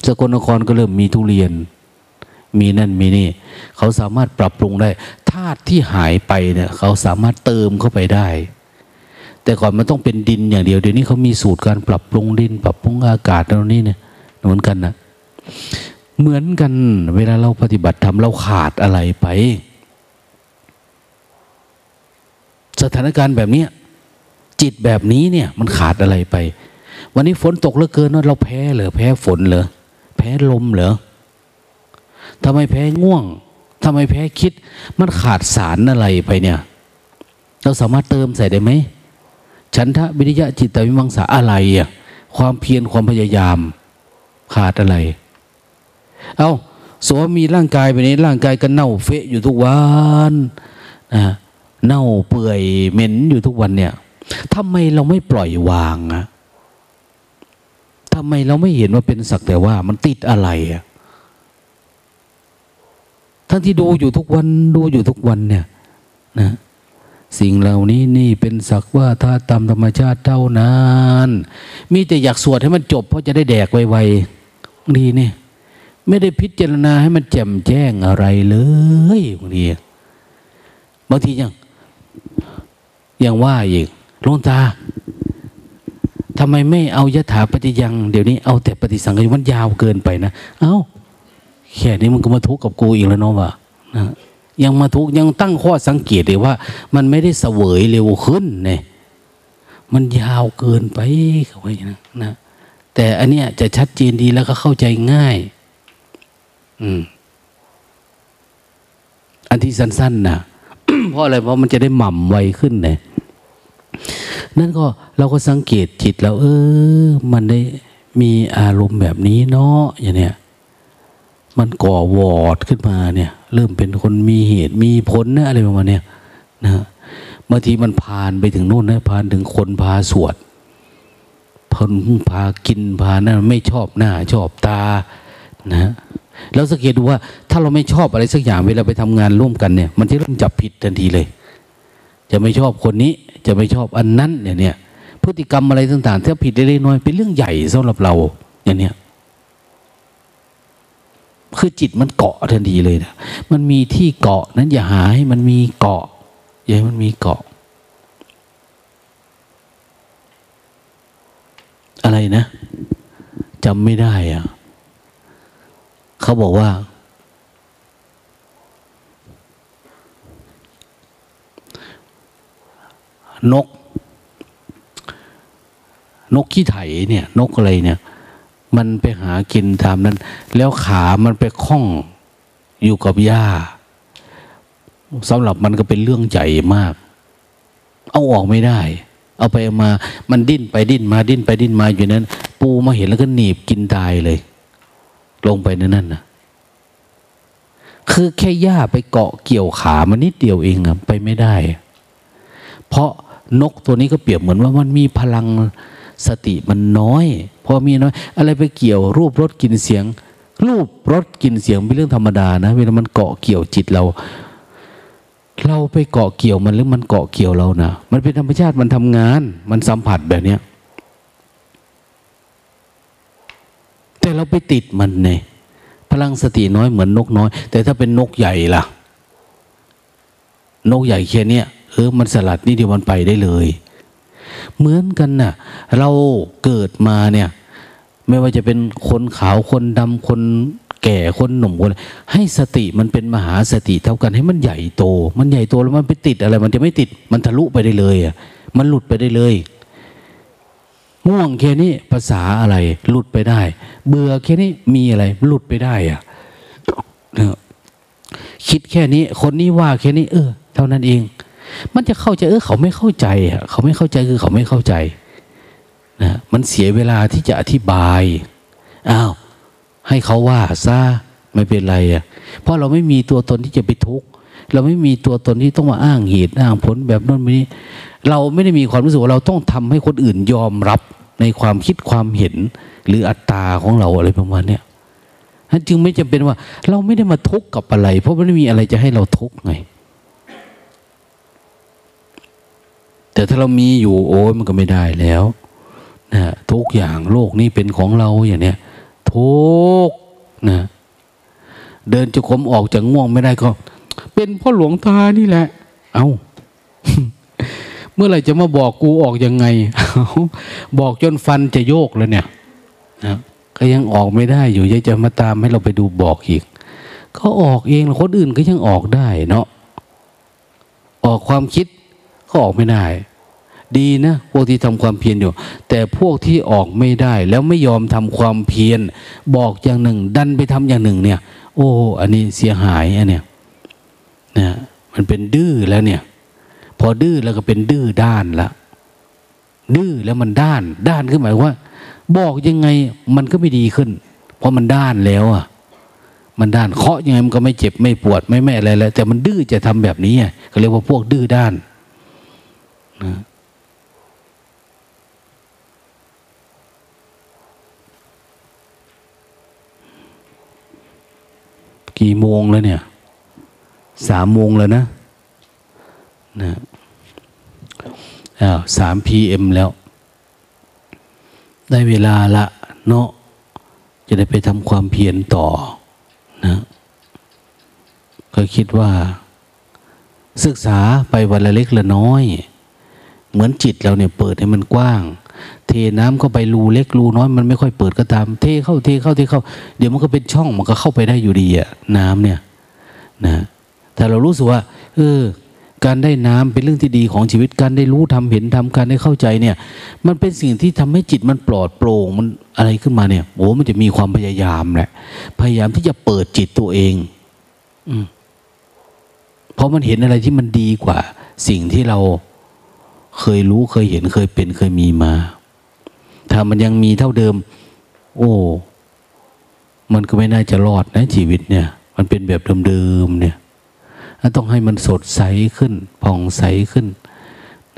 สกลนครก็เริ่มมีทุเรียน มีนั่นมีนี่ เขาสามารถปรับปรุงได้ธาตุที่หายไปเนี่ย เขาสามารถเติมเข้าไปได้ แต่ก่อนมันต้องเป็นดินอย่างเดียวเดี๋ยวนี้เขามีสูตรการปรับปรุงดิน ปรับปรุงอากาศตรงนี้เนี่ยเหมือนกันนะเหมือนกัน เวลาเราปฏิบัติทำเราขาดอะไรไป สถานการณ์แบบนี้จิตแบบนี้เนี่ยมันขาดอะไรไป วันนี้ฝนตกเหลือเกินว่าเราแพ้เหรอแพ้ฝนเหรอแพ้ลมเหรอทำไมแพ้ง่วงทำไมแพ้คิด มันขาดสารอะไรไปเนี่ย เราสามารถเติมใส่ได้ไหมฉันทะวิริยะจิตวิมังสาอะไรอะความเพียรความพยายาม ขาดอะไร เอาสวมีร่างกายไปนี้ร่างกายก็เน่าเฟะอยู่ทุกวันนะ เน่าเปื่อยเหม็นอยู่ทุกวันเนี่ยทำไมเราไม่ปล่อยวางอะทำไมเราไม่เห็นว่าเป็นสักแต่ว่ามันติดอะไรอะทั้งที่ดูอยู่ทุกวันดูอยู่ทุกวันเนี่ยนะสิ่งเหล่านี้นี่เป็นสักว่าถ้าตามธรรมชาติเท่านั้น มีแต่อยากสวดให้มันจบ เพราะจะได้แดกไวๆดีเนี่ยไม่ได้พิจารณาให้มันแจ่มแจ้งอะไรเลยบางทีบางทียัง ยังว่าอีกลงตาทำไมไม่เอายถาปฏิยัง เดี๋ยวนี้เอาแต่ปฏิสังขยมันยาวเกินไปนะ เอา้าแค่นี้มันก็มาทุกข์กับกูอีกแล้วเนาะวะนะยังมาทุกข์ยังตั้งข้อสังเกตเลยว่า มันไม่ได้เสวยเร็วขึ้นเนี่ยมันยาวเกินไปเขาไว้นะนะ แต่อันเนี้ยจะชัดเจนดีแล้วก็เข้าใจง่าย อืม อันที่สั้นๆนะเพราะอะไรเพราะมันจะได้หม่ำไวขึ้นเนี่ย นั่นก็เราก็สังเกตจิตเราเออ มันได้มีอารมณ์แบบนี้เนาะอย่างเนี้ยมันก่อวอดขึ้นมาเนี่ย เริ่มเป็นคนมีเหตุมีผลนะอะไรประมาณเนี้ยนะบางทีมันผ่านไปถึงโน่นนะผ่านถึงคนพาสวดพนพากินพานั่นไม่ชอบหน้าชอบตานะแล้วสังเกตดูว่า ถ้าเราไม่ชอบอะไรสักอย่างเวลาไปทำงานร่วมกันเนี่ย มันจะเริ่มจับผิดทันทีเลย จะไม่ชอบคนนี้ จะไม่ชอบอันนั้นเนี่ยเนี่ยพฤติกรรมอะไรต่างๆถ้าผิดเล็กน้อยเป็นเรื่องใหญ่สำหรับเราอย่างเนี้ยคือจิตมันเกาะทันทีเลยนะมันมีที่เกาะนั้นอย่าหาให้มันมีเกาะอย่าให้มันมีเกาะ อะไรนะจำไม่ได้อะเขาบอกว่า นก นกขี้ไถเนี่ย นกอะไรเนี่ย มันไปหากินตามนั้น แล้วขามันไปคล้องอยู่กับหญ้าสำหรับมันก็เป็นเรื่องใหญ่มาก เอาออกไม่ได้ เอาไปมา มันดิ้นไปดิ้นมาดิ้นไปดิ้นมาอยู่นั้น ปูมาเห็นแล้วก็หนีบกินตายเลย ลงไปในนั่นนะคือแค่หญ้าไปเกาะเกี่ยวขามันนิดเดียวเองอะไปไม่ได้ เพราะ นกตัวนี้ก็เปรียบเหมือนว่ามันมีพลังสติมันน้อยพอมีน้อยอะไรไปเกี่ยวรูปรสกลิ่นเสียง รูปรสกลิ่นเสียงเป็นเรื่องธรรมดานะเวลามันเกาะเกี่ยวจิตเรา เราไปเกาะเกี่ยวมันหรือมันเกาะเกี่ยวเรานะมันเป็นธรรมชาติมันทำงาน มันสัมผัสแบบเนี้ยแต่เราไปติดมันเนี่ยพลังสติน้อยเหมือนนกน้อย แต่ถ้าเป็นนกใหญ่ล่ะ นกใหญ่แค่เนี้ย เออมันสลัดนี่เดียวมันไปได้เลย เหมือนกันนะ่ะ เราเกิดมาเนี่ย ไม่ว่าจะเป็นคนขาวคนดำคนแก่คนหนุ่มคน ให้สติมันเป็นมหาสติเท่ากันให้มันใหญ่โต มันใหญ่โตแล้วมันไปติดอะไร มันจะไม่ติด มันทะลุไปได้เลยอะมันหลุดไปได้เลยง่วงแค่นี้ภาษาอะไร หลุดไปได้ เบื่อแค่นี้มีอะไร หลุดไปได้อะคิดแค่นี้ คนนี้ว่าแค่นี้ เออ เท่านั้นเอง มันจะเข้าใจเออเขาไม่เข้าใจอะเขาไม่เข้าใจคือเขาไม่เข้าใจนะมันเสียเวลาที่จะอธิบายอ้าวให้เขาว่าซะไม่เป็นไรอะเพราะเราไม่มีตัวตนที่จะไปทุกข์เราไม่มีตัวตนที่ต้องมาอ้างเหตุอ้างผลแบบนั้นแบบนี้ เราไม่ได้มีความรู้สึกว่าเราต้องทำให้คนอื่นยอมรับในความคิดความเห็น หรืออัตตาของเราอะไรประมาณเนี้ยนั้นจึงไม่จำเป็นว่า เราไม่ได้มาทุกข์กับอะไร เพราะไม่ได้มีอะไรจะให้เราทุกข์ไง แต่ถ้าเรามีอยู่โอ้ยมันก็ไม่ได้แล้วนะทุกอย่างโลกนี้เป็นของเราอย่างเนี้ยทุกนะเดินจะขมออกจากง่วงไม่ได้ก็ เป็นพ่อหลวงตานี่แหละ เอาเมื่อไหร่จะมาบอกกูออกยังไง บอกจนฟันจะโยกแล้วเนี่ยนะก็ยังออกไม่ได้อยู่ยังจะมาตามให้เราไปดูบอกอีกก็ออกเองคนอื่นก็ยังออกได้เนาะออกความคิด ก็ออกไม่ได้ ดีนะพวกที่ทำความเพียรอยู่ แต่พวกที่ออกไม่ได้ แล้วไม่ยอมทำความเพียรบอกอย่างหนึ่ง ดันไปทำอย่างหนึ่ง เนี่ย โอ้อันนี้เสียหายอันเนี้ยนะมันเป็นดื้อแล้วเนี่ย พอดื้อแล้วก็เป็นดื้อด้านละดื้อแล้วมันด้าน ด้านขึ้นหมายว่า บอกยังไงมันก็ไม่ดีขึ้น เพราะมันด้านแล้วอะมันด้านเคาะยังไงมันก็ไม่เจ็บไม่ปวดไม่แม่อะไรแล้วแต่มันดื้อจะทำแบบนี้เขาเรียกว่าพวกดื้อด้าน นะกี่โมงแล้วเนี่ย สามโมงแล้วนะนะอ้าวสามพีเอ็มแล้ว ได้เวลาละเนาะจะได้ไปทำความเพียรต่อนะก็คิดว่า ศึกษาไปวันละเล็กละน้อย เหมือนจิตเราเนี่ยเปิดให้มันกว้าง เทน้ำเข้าไปรูเล็กรูน้อยมันไม่ค่อยเปิดก็ตาม เทเข้าเทเข้าเทเข้า เดี๋ยวมันก็เป็นช่องมันก็เข้าไปได้อยู่ดีอะน้ำเนี่ยนะแต่เรารู้สึกว่า เออ การได้น้ำเป็นเรื่องที่ดีของชีวิตการได้รู้ทำเห็นทำการได้เข้าใจเนี่ย มันเป็นสิ่งที่ทำให้จิตมันปลอดโปร่งมันอะไรขึ้นมาเนี่ยโอ้มันจะมีความพยายามแหละ พยายามที่จะเปิดจิตตัวเอง อืมเพราะมันเห็นอะไรที่มันดีกว่า สิ่งที่เรา เคยรู้เคยเห็นเคยเป็นเคยมีมา ถ้ามันยังมีเท่าเดิม โอ้ มันก็ไม่น่าจะรอดนะชีวิตเนี่ย มันเป็นแบบเดิมๆเนี่ยต้องให้มันสดใสขึ้นผ่องใสขึ้น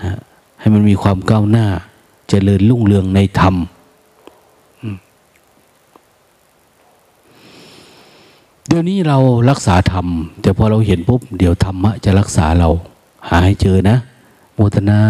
นะให้มันมีความก้าวหน้าจเจริญรุ่งเรืองในธรรม เดี๋ยวนี้เรารักษาธรรม แต่พอเราเห็นปุ๊บ เดี๋ยวธรรมะจะรักษาเรา หาให้เจอนะ โมทนา